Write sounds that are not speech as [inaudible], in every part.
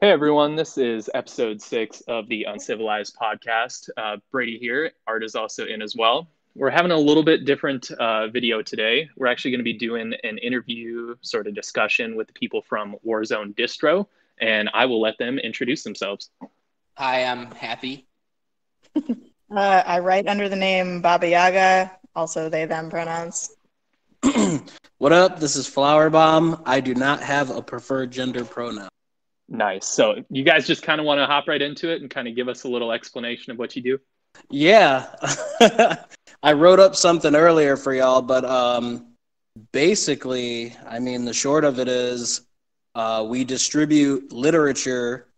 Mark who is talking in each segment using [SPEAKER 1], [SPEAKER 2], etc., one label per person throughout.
[SPEAKER 1] Hey everyone, this is episode six of the Uncivilized podcast. Uh, Brady here. Art is also in as well. We're having a little bit different uh, video today. We're actually going to be doing an interview sort of discussion with the people from Warzone Distro, and I will let them introduce themselves.
[SPEAKER 2] Hi, I'm Happy. [laughs]
[SPEAKER 3] uh, I write under the name Baba Yaga, also they them pronouns. [clears throat]
[SPEAKER 4] what up? This is Flower Bomb. I do not have a preferred gender pronoun.
[SPEAKER 1] Nice. So you guys just kind of want to hop right into it and kind of give us a little explanation of what you do?
[SPEAKER 4] Yeah. [laughs] I wrote up something earlier for y'all, but um, basically, I mean, the short of it is uh, we distribute literature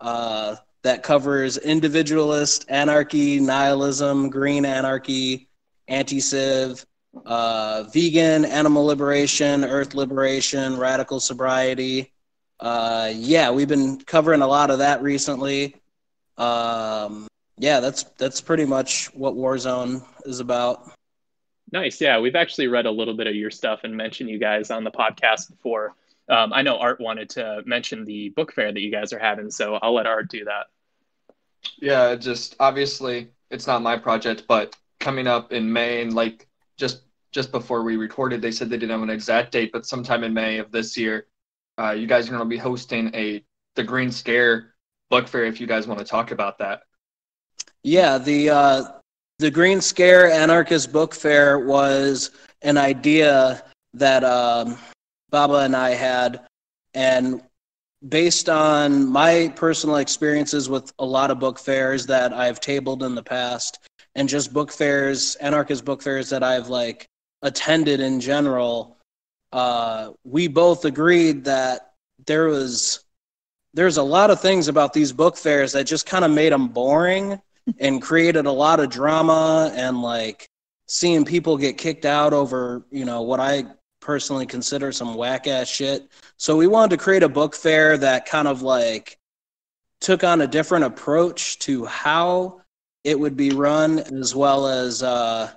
[SPEAKER 4] uh, that covers individualist, anarchy, nihilism, green anarchy, anti civ, uh, vegan, animal liberation, earth liberation, radical sobriety uh, yeah, we've been covering a lot of that recently. Um, yeah, that's that's pretty much what Warzone is about.
[SPEAKER 1] Nice. Yeah, we've actually read a little bit of your stuff and mentioned you guys on the podcast before. Um, I know Art wanted to mention the book fair that you guys are having, so I'll let Art do that.
[SPEAKER 5] Yeah, just obviously it's not my project, but coming up in May and like just just before we recorded, they said they didn't have an exact date, but sometime in May of this year, uh, you guys are going to be hosting a the Green Scare book fair. If you guys want to talk about that.
[SPEAKER 4] Yeah, the uh, the Green Scare Anarchist Book Fair was an idea that um, Baba and I had, and based on my personal experiences with a lot of book fairs that I've tabled in the past, and just book fairs, anarchist book fairs that I've like attended in general, uh, we both agreed that there was there's a lot of things about these book fairs that just kind of made them boring [laughs] and created a lot of drama and like seeing people get kicked out over you know what I personally consider some whack ass shit. So we wanted to create a book fair that kind of like took on a different approach to how it would be run as well as uh,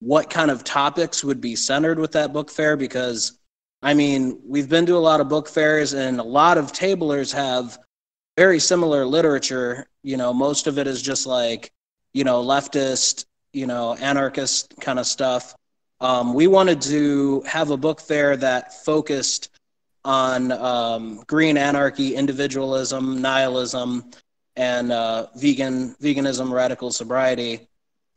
[SPEAKER 4] what kind of topics would be centered with that book fair because I mean, we've been to a lot of book fairs, and a lot of tablers have very similar literature. You know, most of it is just like, you know, leftist, you know, anarchist kind of stuff. Um, we wanted to have a book fair that focused on um, green anarchy, individualism, nihilism, and uh, vegan veganism, radical sobriety.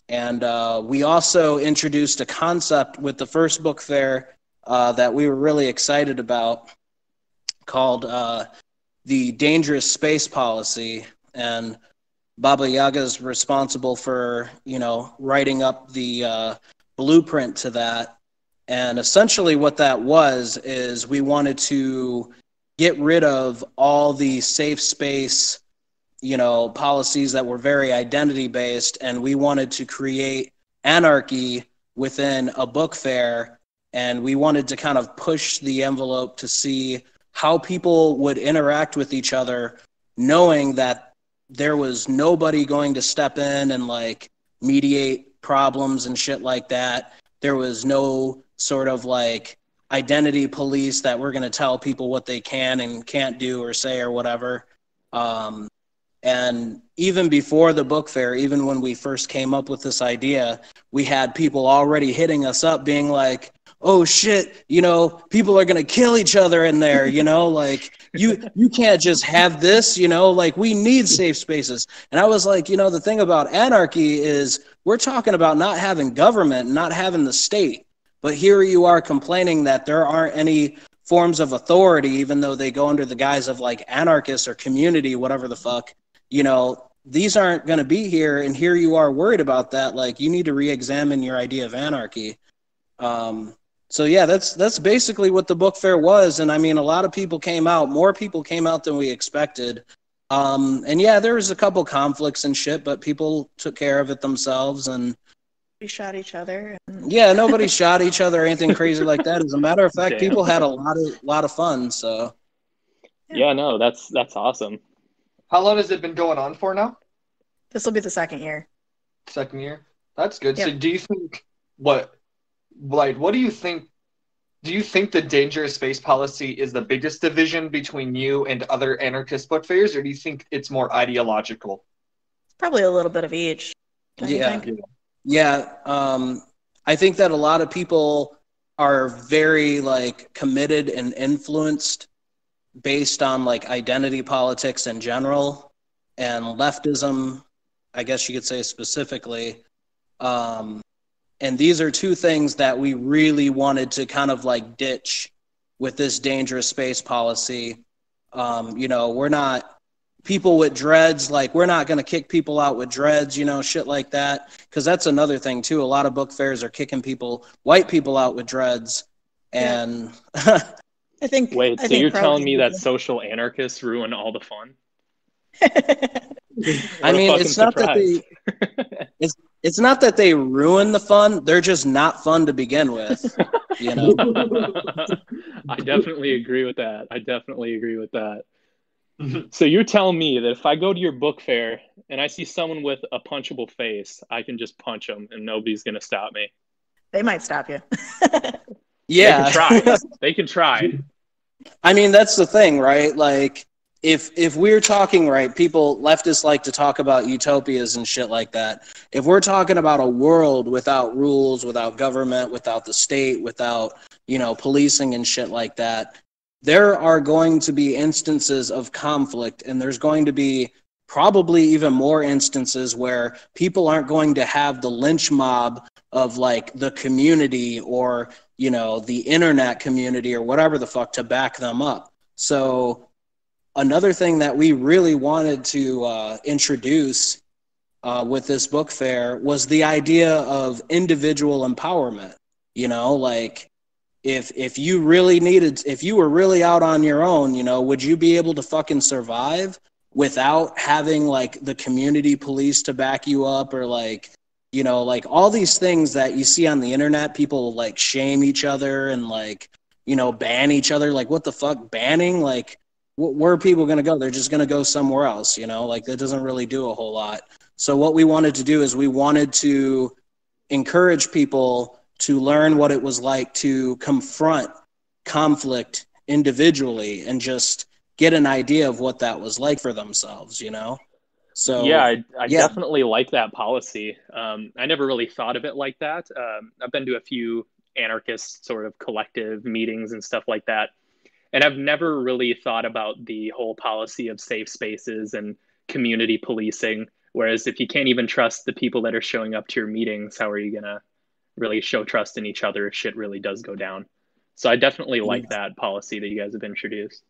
[SPEAKER 4] And uh, we also introduced a concept with the first book fair uh, that we were really excited about called uh, the Dangerous Space Policy. And Baba Yaga is responsible for, you know, writing up the uh, blueprint to that. And essentially, what that was is we wanted to get rid of all the safe space, you know, policies that were very identity based, and we wanted to create anarchy within a book fair and we wanted to kind of push the envelope to see how people would interact with each other knowing that there was nobody going to step in and like mediate problems and shit like that. There was no sort of like identity police that we're going to tell people what they can and can't do or say or whatever. Um, and even before the book fair, even when we first came up with this idea, we had people already hitting us up being like, oh shit, you know, people are gonna kill each other in there, you know, like you you can't just have this, you know, like we need safe spaces. And I was like, you know, the thing about anarchy is we're talking about not having government, not having the state. But here you are complaining that there aren't any forms of authority, even though they go under the guise of like anarchist or community, whatever the fuck, you know, these aren't going to be here. And here you are worried about that. Like, you need to re examine your idea of anarchy. Um, so yeah, that's that's basically what the book fair was, and I mean, a lot of people came out. More people came out than we expected. Um, and yeah, there was a couple conflicts and shit, but people took care of it themselves, and
[SPEAKER 3] we shot each other.
[SPEAKER 4] Yeah, nobody [laughs] shot each other or anything crazy like that. As a matter of fact, Damn. people had a lot of lot of fun. So
[SPEAKER 1] yeah, no, that's that's awesome.
[SPEAKER 5] How long has it been going on for now?
[SPEAKER 3] This will be the second year.
[SPEAKER 5] Second year. That's good. Yep. So do you think what like what do you think do you think the dangerous space policy is the biggest division between you and other anarchist book fairs, or do you think it's more ideological?
[SPEAKER 3] Probably a little bit of each. don't you
[SPEAKER 4] Yeah.
[SPEAKER 3] think?
[SPEAKER 4] Yeah, um, I think that a lot of people are very like committed and influenced based on like identity politics in general and leftism, I guess you could say specifically. Um, and these are two things that we really wanted to kind of like ditch with this dangerous space policy. Um, you know, we're not people with dreads like we're not going to kick people out with dreads you know shit like that because that's another thing too a lot of book fairs are kicking people white people out with dreads and [laughs]
[SPEAKER 3] I think.
[SPEAKER 1] Wait,
[SPEAKER 3] I
[SPEAKER 1] so
[SPEAKER 3] think
[SPEAKER 1] you're telling me that social anarchists ruin all the fun?
[SPEAKER 4] I mean it's not that they [laughs] it's it's not that they ruin the fun they're just not fun to begin with you know [laughs]
[SPEAKER 1] I definitely agree with that. I definitely agree with that. So you're telling me that if I go to your book fair and I see someone with a punchable face, I can just punch them and nobody's going to stop me.
[SPEAKER 3] they might stop you. [laughs]
[SPEAKER 4] yeah
[SPEAKER 1] They can try. they can try.
[SPEAKER 4] I mean, that's the thing, right? Like, if if we're talking right, people leftists like to talk about utopias and shit like that. If we're talking about a world without rules, without government, without the state, without you know policing and shit like that, there are going to be instances of conflict, and there's going to be probably even more instances where people aren't going to have the lynch mob of like the community or you know the internet community or whatever the fuck to back them up so another thing that we really wanted to uh, introduce uh, with this book fair was the idea of individual empowerment you know like if if you really needed if you were really out on your own you know would you be able to fucking survive without having like the community police to back you up or like you know like all these things that you see on the internet people like shame each other and like you know ban each other? Like what the fuck? Banning like where are people going to go they're just going to go somewhere else you know like that doesn't really do a whole lot so what we wanted to do is we wanted to encourage people to learn what it was like to confront conflict individually and just get an idea of what that was like for themselves you know so
[SPEAKER 1] yeah, I, I
[SPEAKER 4] yeah.
[SPEAKER 1] definitely like that policy. Um, I never really thought of it like that. Um, I've been to a few anarchist sort of collective meetings and stuff like that. And I've never really thought about the whole policy of safe spaces and community policing. Whereas if you can't even trust the people that are showing up to your meetings, how are you going to really show trust in each other if shit really does go down? So I definitely like that policy that you guys have introduced.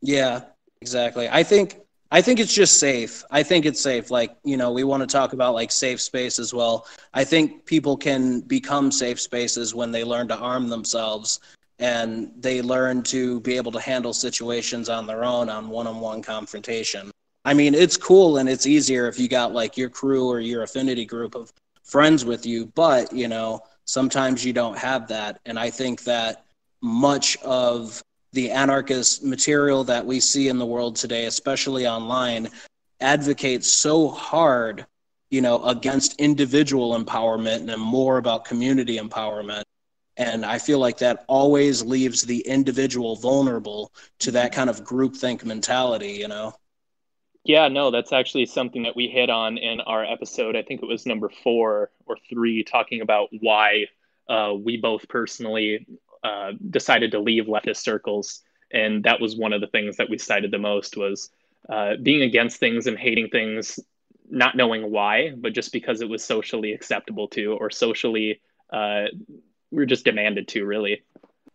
[SPEAKER 4] Yeah, exactly. I think I think it's just safe. I think it's safe. Like, you know, we want to talk about like safe space as well. I think people can become safe spaces when they learn to arm themselves and they learn to be able to handle situations on their own on one-on-one confrontation. I mean, it's cool and it's easier if you got like your crew or your affinity group of friends with you, but, you know, sometimes you don't have that and I think that much of the anarchist material that we see in the world today, especially online, advocates so hard, you know, against individual empowerment and more about community empowerment. And I feel like that always leaves the individual vulnerable to that kind of groupthink mentality, you know?
[SPEAKER 1] Yeah, no, that's actually something that we hit on in our episode. I think it was number four or three, talking about why uh, we both personally uh, decided to leave leftist circles, and that was one of the things that we cited the most was uh, being against things and hating things, not knowing why, but just because it was socially acceptable to or socially uh, we were just demanded to, really.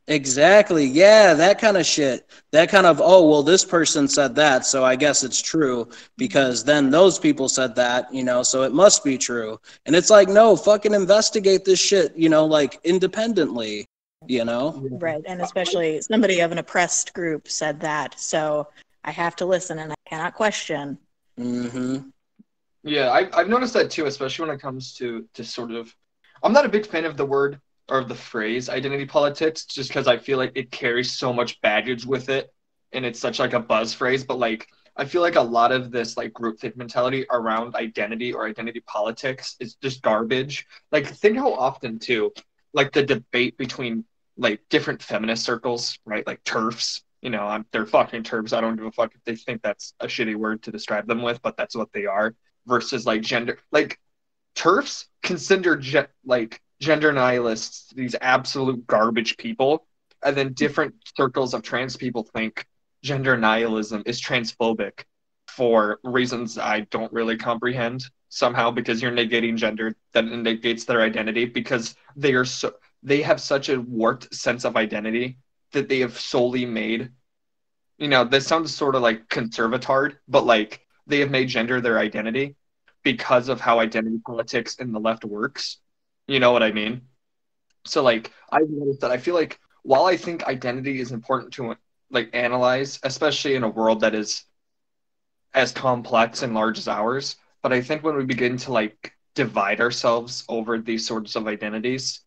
[SPEAKER 4] Exactly. Yeah, that kind of shit. That kind of, oh, well, this person said that, so I guess it's true because then those people said that, you know, so it must be true. And it's like, no, fucking investigate this shit, you know, like independently, you know?
[SPEAKER 3] Right. And especially somebody of an oppressed group said that. So I have to listen and I cannot question.
[SPEAKER 4] Mm-hmm.
[SPEAKER 5] Yeah, I, I've noticed that too, especially when it comes to to sort of. I'm not a big fan of the word or the phrase identity politics, just because I feel like it carries so much baggage with it, and it's such like a buzz phrase. But like, I feel like a lot of this like groupthink mentality around identity or identity politics is just garbage. Like, think how often too, like the debate between like different feminist circles, right? Like turfs. You know, I'm, they're fucking turfs. I don't give a fuck if they think that's a shitty word to describe them with, but that's what they are. Versus like gender, like turfs consider ge- like gender nihilists these absolute garbage people, and then different circles of trans people think gender nihilism is transphobic for reasons I don't really comprehend somehow because you're negating gender that negates their identity because they are so they have such a warped sense of identity that they have solely made you know this sounds sort of like conservatard but like they have made gender their identity because of how identity politics in the left works you know what i mean so like i've noticed that i feel like while i think identity is important to like analyze especially in a world that is as complex and large as ours but i think when we begin to like divide ourselves over these sorts of identities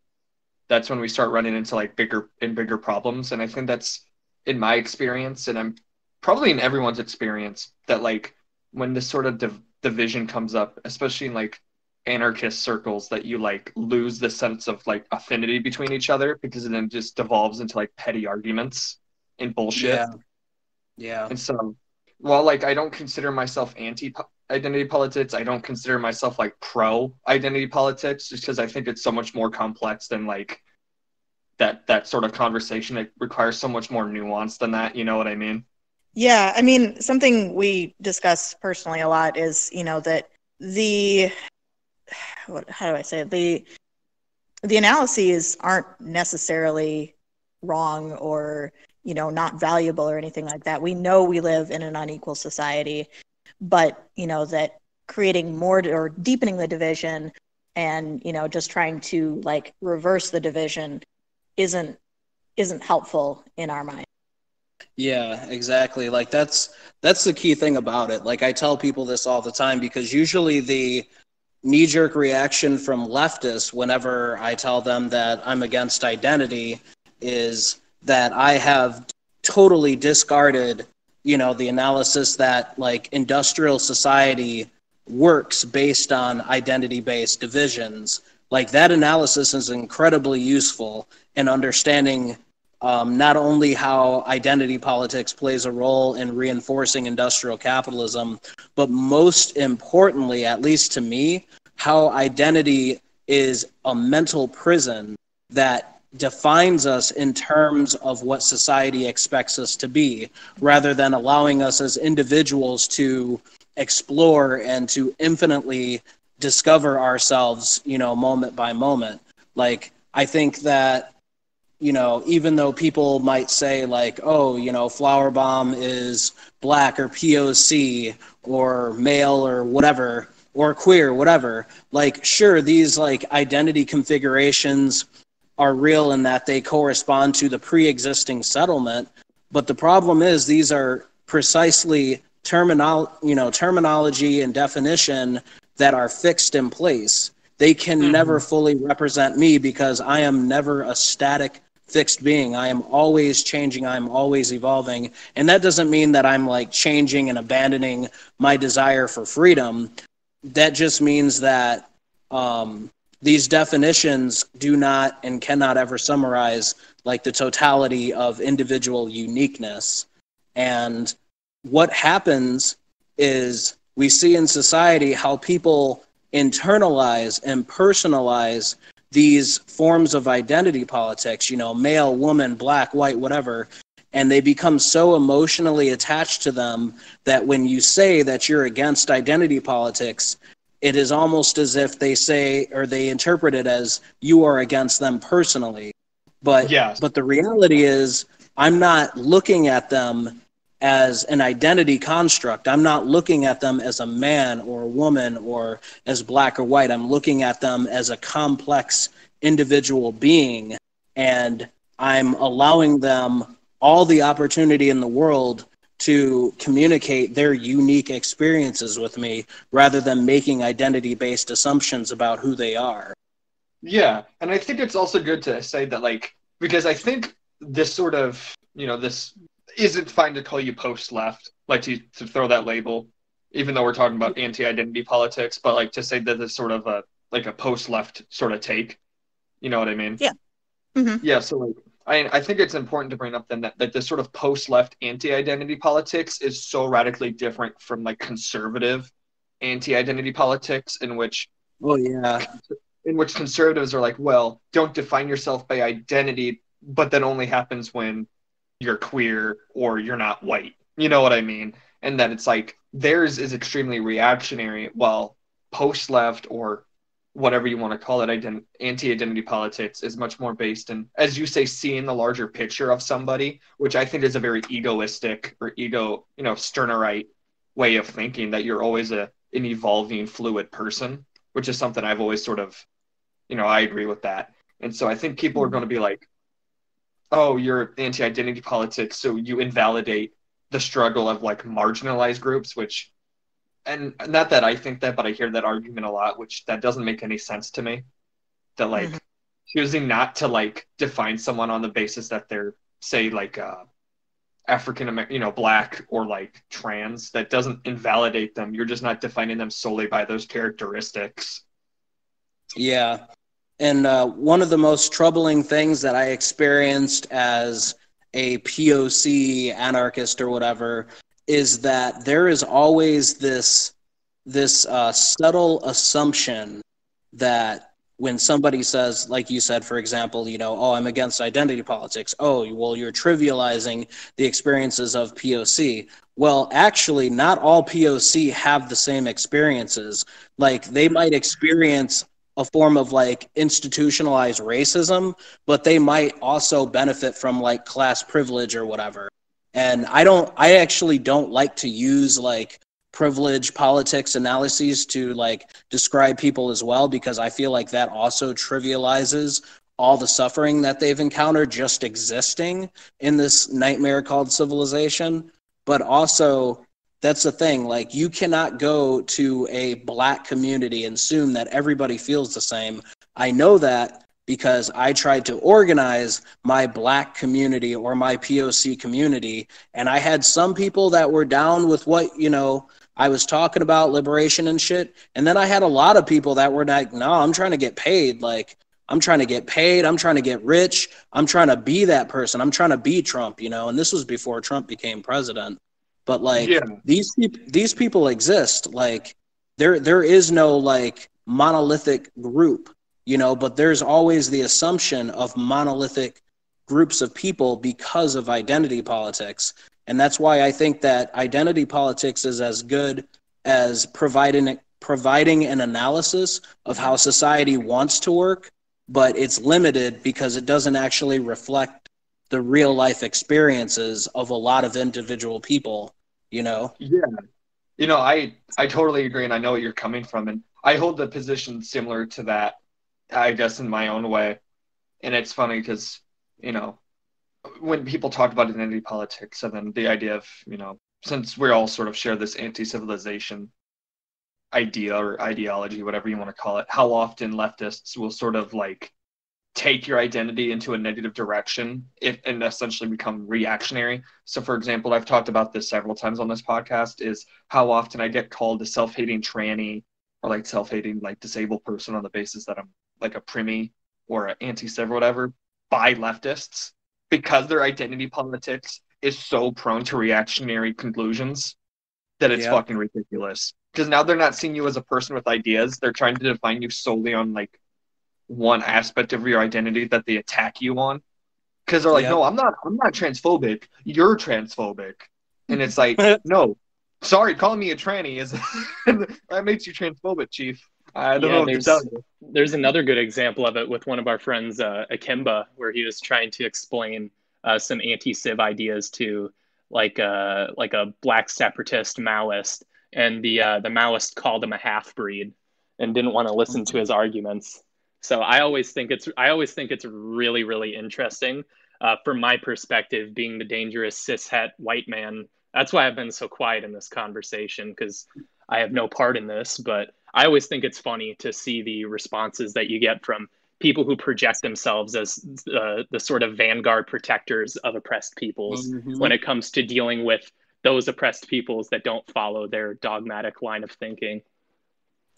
[SPEAKER 5] that's when we start running into like bigger and bigger problems. And I think that's in my experience, and I'm probably in everyone's experience, that like when this sort of div- division comes up, especially in like anarchist circles, that you like lose the sense of like affinity between each other because it then just devolves into like petty arguments and bullshit.
[SPEAKER 4] Yeah. Yeah.
[SPEAKER 5] And so, while like I don't consider myself anti identity politics. I don't consider myself like pro identity politics just because I think it's so much more complex than like that that sort of conversation. It requires so much more nuance than that. You know what I mean?
[SPEAKER 3] Yeah, I mean, something we discuss personally a lot is, you know, that the what, how do I say it? the the analyses aren't necessarily wrong or you know not valuable or anything like that. We know we live in an unequal society, but you know that creating more or deepening the division and you know just trying to like reverse the division isn't isn't helpful in our mind
[SPEAKER 4] yeah exactly like that's that's the key thing about it like i tell people this all the time because usually the knee jerk reaction from leftists whenever i tell them that i'm against identity is that i have totally discarded you know the analysis that like industrial society works based on identity based divisions. Like that analysis is incredibly useful in understanding um, not only how identity politics plays a role in reinforcing industrial capitalism but most importantly at least to me how identity is a mental prison that defines us in terms of what society expects us to be, rather than allowing us as individuals to explore and to infinitely discover ourselves, you know, moment by moment. Like, I think that, you know, even though people might say, like, oh, you know, Flower Bomb is black or POC or male or whatever, or queer, whatever, like, sure, these like identity configurations are real in that they correspond to the pre-existing settlement but the problem is these are precisely terminal you know terminology and definition that are fixed in place they can mm-hmm. never fully represent me because i am never a static fixed being. I am always changing. I'm always evolving. And that doesn't mean that i'm like changing and abandoning my desire for freedom. That just means that um, these definitions do not and cannot ever summarize like the totality of individual uniqueness. And what happens is we see in society how people internalize and personalize these forms of identity politics you know male woman black white whatever and they become so emotionally attached to them that when you say that you're against identity politics it is almost as if they say or they interpret it as you are against them personally. But yes. but the reality is I'm not looking at them as an identity construct. I'm not looking at them as a man or a woman or as black or white. I'm looking at them as a complex individual being and I'm allowing them all the opportunity in the world to communicate their unique experiences with me rather than making identity based assumptions about who they are.
[SPEAKER 5] Yeah. And I think it's also good to say that, like, because I think this sort of, you know, this isn't fine to call you post left, like to, to throw that label, even though we're talking about anti identity politics, but like to say that it's sort of a, like a post left sort of take. You know what I mean?
[SPEAKER 3] Yeah. Mm-hmm.
[SPEAKER 5] Yeah. So, like, I, I think it's important to bring up then that, that this sort of post-left anti-identity politics is so radically different from like conservative anti-identity politics in which
[SPEAKER 4] Oh yeah.
[SPEAKER 5] in which conservatives are like, well, don't define yourself by identity, but that only happens when you're queer or you're not white. You know what I mean? And then it's like theirs is extremely reactionary, while post left or whatever you want to call it, ident- anti identity politics is much more based in, as you say, seeing the larger picture of somebody, which I think is a very egoistic or ego, you know, Stirnerite way of thinking that you're always a an evolving, fluid person, which is something I've always sort of, you know, I agree with that. And so I think people are going to be like, oh, you're anti identity politics, so you invalidate the struggle of like marginalized groups, which, and not that I think that, but I hear that argument a lot, which that doesn't make any sense to me. That like
[SPEAKER 3] Mhm.
[SPEAKER 5] choosing not to like define someone on the basis that they're, say, like, uh, African American, you know, black or like trans, that doesn't invalidate them. You're just not defining them solely by those characteristics.
[SPEAKER 4] Yeah. And uh, one of the most troubling things that I experienced as a POC anarchist or whatever is that there is always this this uh, subtle assumption that when somebody says, like you said, for example, you know, oh, I'm against identity politics. Oh, well, you're trivializing the experiences of POC. Well, actually, not all POC have the same experiences. Like they might experience a form of like institutionalized racism, but they might also benefit from like class privilege or whatever. And I don't, I actually don't like to use like privilege politics analyses to like describe people as well because I feel like that also trivializes all the suffering that they've encountered just existing in this nightmare called civilization. But also, that's the thing like you cannot go to a black community and assume that everybody feels the same. I know that because i tried to organize my black community or my poc community and i had some people that were down with what you know i was talking about liberation and shit and then i had a lot of people that were like no i'm trying to get paid like i'm trying to get paid i'm trying to get rich i'm trying to be that person i'm trying to be trump you know and this was before trump became president but like
[SPEAKER 5] Yeah.
[SPEAKER 4] these people these people exist. Like there there is no like monolithic group you know but there's always the assumption of monolithic groups of people because of identity politics. And that's why i think that identity politics is as good as providing providing an analysis of how society wants to work but it's limited because it doesn't actually reflect the real life experiences of a lot of individual people you know
[SPEAKER 5] Yeah. You know, I I totally agree and I know what you're coming from and I hold the position similar to that, I guess in my own way. And it's funny because, you know, when people talk about identity politics and then the idea of, you know, since we all sort of share this anti-civilization idea or ideology, whatever you want to call it, how often leftists will sort of like take your identity into a negative direction if, and essentially become reactionary. So, for example, I've talked about this several times on this podcast is how often I get called a self-hating tranny or like self-hating like disabled person on the basis that I'm like a primi or an anti-civ or whatever by leftists because their identity politics is so prone to reactionary conclusions that it's
[SPEAKER 4] Yeah.
[SPEAKER 5] fucking ridiculous. Because now they're not seeing you as a person with ideas; they're trying to define you solely on like one aspect of your identity that they attack you on. Because they're like,
[SPEAKER 4] Yeah.
[SPEAKER 5] no, I'm not. I'm not transphobic. You're transphobic, and it's like, [laughs] no, sorry, calling me a tranny is [laughs] that makes you transphobic, chief. I don't
[SPEAKER 1] Yeah,
[SPEAKER 5] know
[SPEAKER 1] there's- There's another good example of it with one of our friends, uh, Akimba, where he was trying to explain uh, some anti-civ ideas to like a like a black separatist Maoist, and the uh, the Maoist called him a half breed and didn't want to listen to his arguments. So I always think it's I always think it's really really interesting uh, from my perspective, being the dangerous cishet white man. That's why I've been so quiet in this conversation because I have no part in this. But I always think it's funny to see the responses that you get from people who project themselves as uh, the sort of vanguard protectors of oppressed peoples
[SPEAKER 4] Mhm.
[SPEAKER 1] when it comes to dealing with those oppressed peoples that don't follow their dogmatic line of thinking.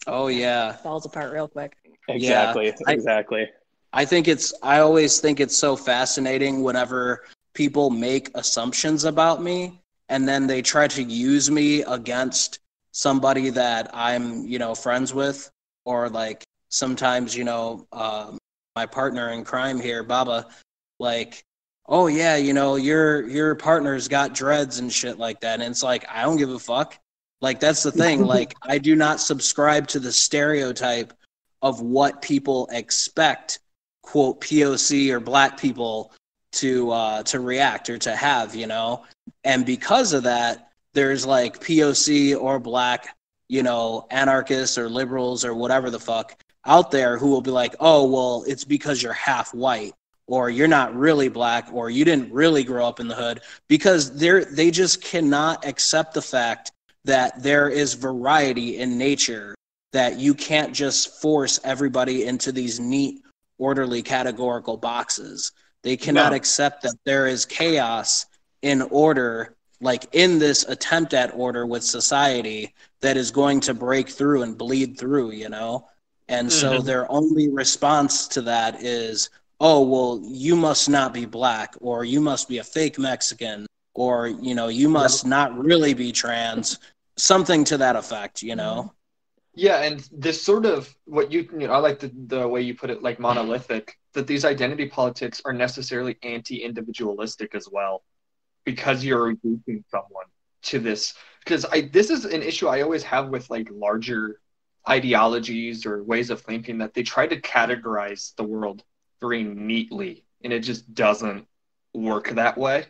[SPEAKER 4] oh yeah
[SPEAKER 3] Falls apart real quick.
[SPEAKER 1] Exactly.
[SPEAKER 4] I-
[SPEAKER 1] exactly.
[SPEAKER 4] I think it's I always think it's so fascinating whenever people make assumptions about me and then they try to use me against somebody that I'm, you know, friends with or like sometimes, you know, um, my partner in crime here, Baba, like, oh yeah, you know, your your partner's got dreads and shit like that. And it's like, I don't give a fuck. Like that's the thing. [laughs] like I do not subscribe to the stereotype of what people expect quote POC or black people to uh, to react or to have, you know. And because of that, there's like POC or black, you know, anarchists or liberals or whatever the fuck out there who will be like, "Oh, well, it's because you're half white." Or you're not really black, or you didn't really grow up in the hood, because they're they just cannot accept the fact that there is variety in nature that you can't just force everybody into these neat orderly categorical boxes. They cannot no. accept that there is chaos in order, like in this attempt at order with society that is going to break through and bleed through, you know? And mm-hmm. so their only response to that is, oh, well, you must not be black, or you must be a fake Mexican, or, you know, you must not really be trans, something to that effect, you know?
[SPEAKER 5] Yeah, and this sort of what you, you know, I like the, the way you put it, like monolithic, that these identity politics are necessarily anti-individualistic as well, because you're reducing someone to this. Because I, this is an issue I always have with like larger ideologies or ways of thinking that they try to categorize the world very neatly, and it just doesn't work that way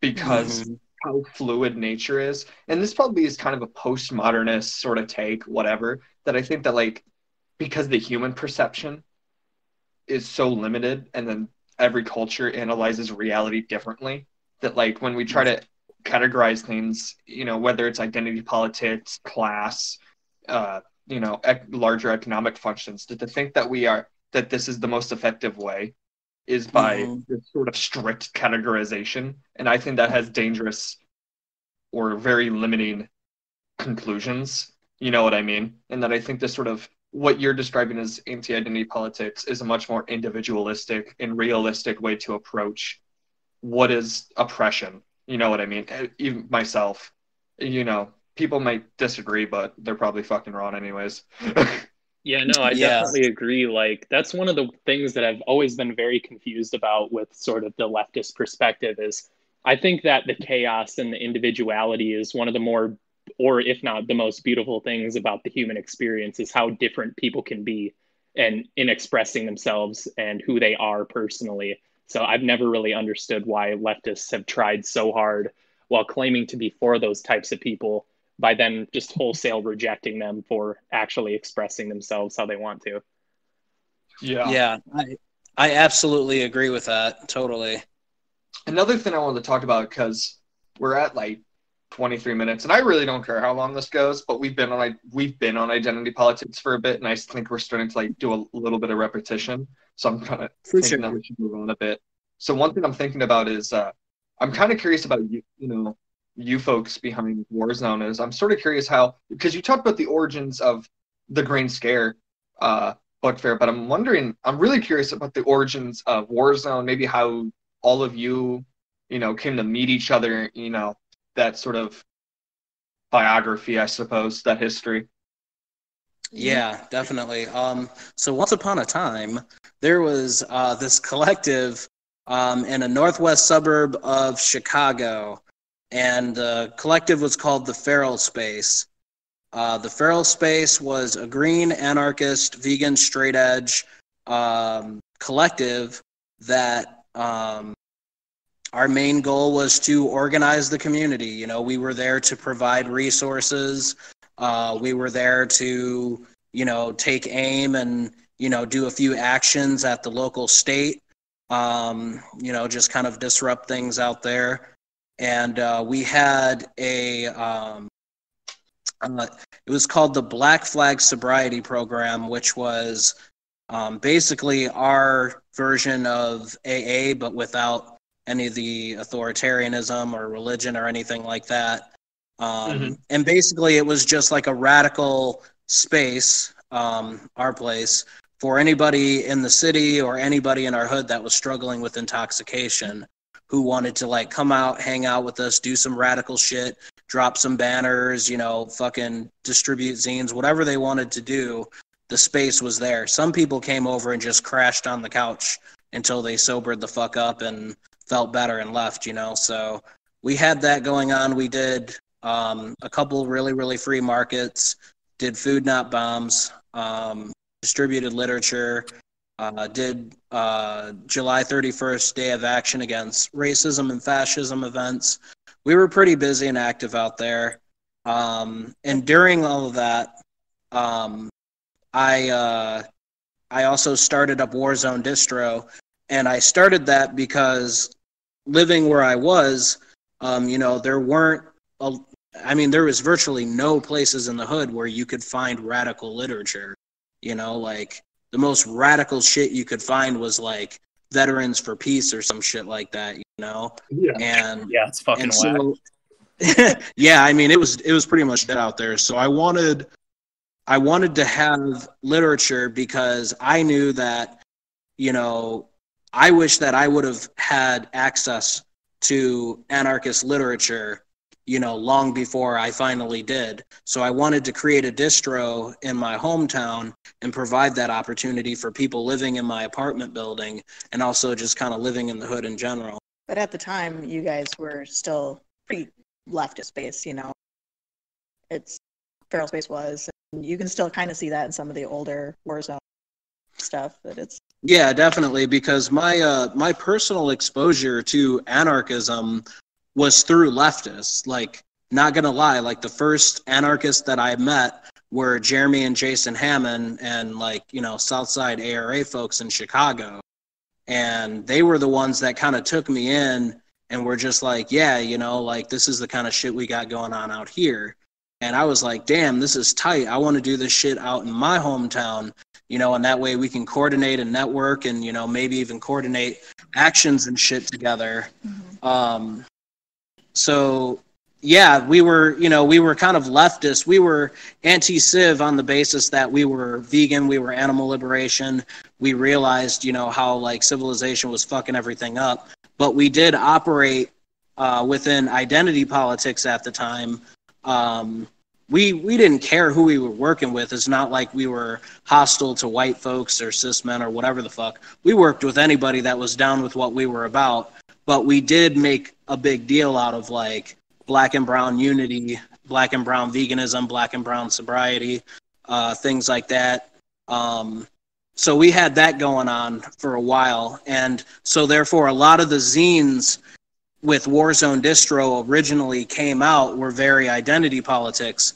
[SPEAKER 5] because. Mm-hmm how fluid nature is. And this probably is kind of a postmodernist sort of take whatever that i think that like because the human perception is so limited and then every culture analyzes reality differently that like when we try to categorize things you know whether it's identity politics class uh you know ec- larger economic functions to, to think that we are that this is the most effective way is by mm-hmm. this sort of strict categorization. And I think that has dangerous or very limiting conclusions. You know what I mean? And that I think this sort of what you're describing as anti identity politics is a much more individualistic and realistic way to approach what is oppression. You know what I mean? Even myself, you know, people might disagree, but they're probably fucking wrong, anyways. [laughs]
[SPEAKER 1] Yeah, no, I yeah. definitely agree. Like that's one of the things that I've always been very confused about with sort of the leftist perspective is I think that the chaos and the individuality is one of the more or if not the most beautiful things about the human experience is how different people can be and in expressing themselves and who they are personally. So I've never really understood why leftists have tried so hard while claiming to be for those types of people by then just wholesale rejecting them for actually expressing themselves how they want to.
[SPEAKER 4] Yeah. Yeah. I, I absolutely agree with that. Totally.
[SPEAKER 5] Another thing I wanted to talk about because we're at like 23 minutes and I really don't care how long this goes, but we've been on we've been on identity politics for a bit and I think we're starting to like do a little bit of repetition. So I'm kind of thinking sure. that we should move on a bit. So one thing I'm thinking about is uh, I'm kind of curious about you, you know, you folks behind Warzone is I'm sort of curious how because you talked about the origins of the Green Scare uh, book fair, but I'm wondering I'm really curious about the origins of Warzone, maybe how all of you, you know, came to meet each other, you know, that sort of biography, I suppose, that history.
[SPEAKER 4] Yeah, definitely. Um, so once upon a time, there was uh, this collective um, in a northwest suburb of Chicago and the collective was called the Feral Space. Uh, the Feral Space was a green, anarchist, vegan, straight edge um, collective that um, our main goal was to organize the community. You know, we were there to provide resources. Uh, we were there to, you know, take aim and, you know, do a few actions at the local state. Um, you know, just kind of disrupt things out there and uh, we had a um, uh, it was called the Black Flag Sobriety Program, which was um, basically our version of AA, but without any of the authoritarianism or religion or anything like that. Um, mm-hmm. And basically, it was just like a radical space, um, our place, for anybody in the city or anybody in our hood that was struggling with intoxication who wanted to like come out, hang out with us, do some radical shit, drop some banners, you know, fucking distribute zines, whatever they wanted to do, the space was there. Some people came over and just crashed on the couch until they sobered the fuck up and felt better and left, you know. So we had that going on. We did um, a couple really, really free markets, did food not bombs, um, distributed literature, uh, did uh, July 31st Day of Action against racism and fascism events. We were pretty busy and active out there. Um, and during all of that, um, I uh, I also started up Warzone Distro, and I started that because living where I was, um, you know, there weren't. A, I mean, there was virtually no places in the hood where you could find radical literature. You know, like the most radical shit you could find was like Veterans for Peace or some shit like that. You know,
[SPEAKER 1] yeah,
[SPEAKER 4] and
[SPEAKER 1] yeah, it's fucking
[SPEAKER 4] so, [laughs] yeah, I mean, it was it was pretty much dead out there. So I wanted I wanted to have literature because I knew that, you know, I wish that I would have had access to anarchist literature, you know, long before I finally did. So I wanted to create a distro in my hometown and provide that opportunity for people living in my apartment building and also just kind of living in the hood in general.
[SPEAKER 3] But at the time, you guys were still pretty leftist space, you know. It's feral space was And you can still kind of see that in some of the older Warzone stuff. That it's
[SPEAKER 4] yeah, definitely because my uh, my personal exposure to anarchism was through leftists. Like, not gonna lie, like the first anarchists that I met were Jeremy and Jason Hammond and like you know Southside ARA folks in Chicago, and they were the ones that kind of took me in and were just like, yeah, you know, like this is the kind of shit we got going on out here. And I was like, damn, this is tight. I want to do this shit out in my hometown, you know, and that way we can coordinate and network and, you know, maybe even coordinate actions and shit together. Mm-hmm. Um, so, yeah, we were, you know, we were kind of leftist. We were anti civ on the basis that we were vegan, we were animal liberation. We realized, you know, how like civilization was fucking everything up. But we did operate uh, within identity politics at the time um, we we didn't care who we were working with. It's not like we were hostile to white folks or cis men or whatever the fuck. We worked with anybody that was down with what we were about. But we did make a big deal out of like black and brown unity, black and brown veganism, black and brown sobriety, uh, things like that. Um, so we had that going on for a while, and so therefore a lot of the zines with Warzone Distro originally came out were very identity politics.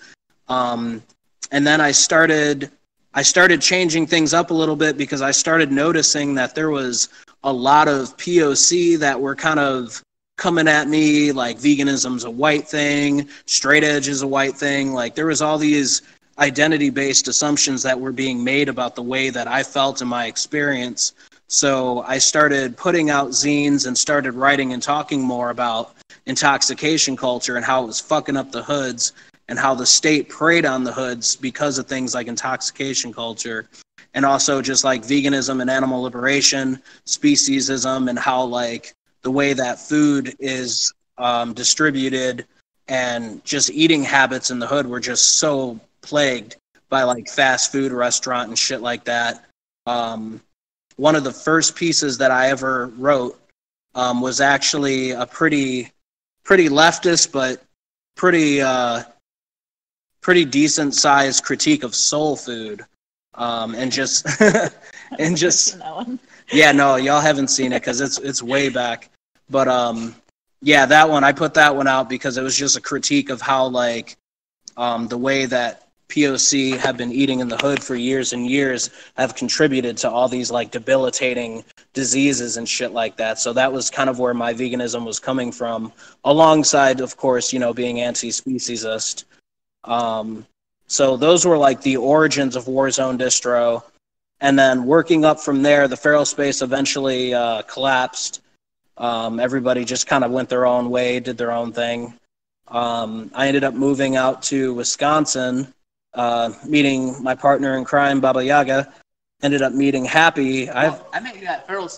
[SPEAKER 4] Um, and then I started I started changing things up a little bit because I started noticing that there was a lot of POC that were kind of coming at me like veganism's a white thing, straight edge is a white thing. Like there was all these identity based assumptions that were being made about the way that I felt in my experience so I started putting out zines and started writing and talking more about intoxication culture and how it was fucking up the hoods and how the state preyed on the hoods because of things like intoxication culture and also just like veganism and animal liberation, speciesism, and how like the way that food is um, distributed and just eating habits in the hood were just so plagued by like fast food restaurant and shit like that. Um, one of the first pieces that I ever wrote um, was actually a pretty pretty leftist but pretty uh, pretty decent sized critique of soul food um, and just [laughs] and just yeah no y'all haven't seen it because it's it's way back but um yeah that one I put that one out because it was just a critique of how like um, the way that POC have been eating in the hood for years and years have contributed to all these like debilitating diseases and shit like that. So that was kind of where my veganism was coming from, alongside, of course, you know, being anti-speciesist. Um, so those were like the origins of Warzone Distro, and then working up from there, the feral space eventually uh, collapsed. Um, everybody just kind of went their own way, did their own thing. Um, I ended up moving out to Wisconsin uh, meeting my partner in crime, Baba Yaga, ended up meeting Happy.
[SPEAKER 2] Well, I met you at Feral.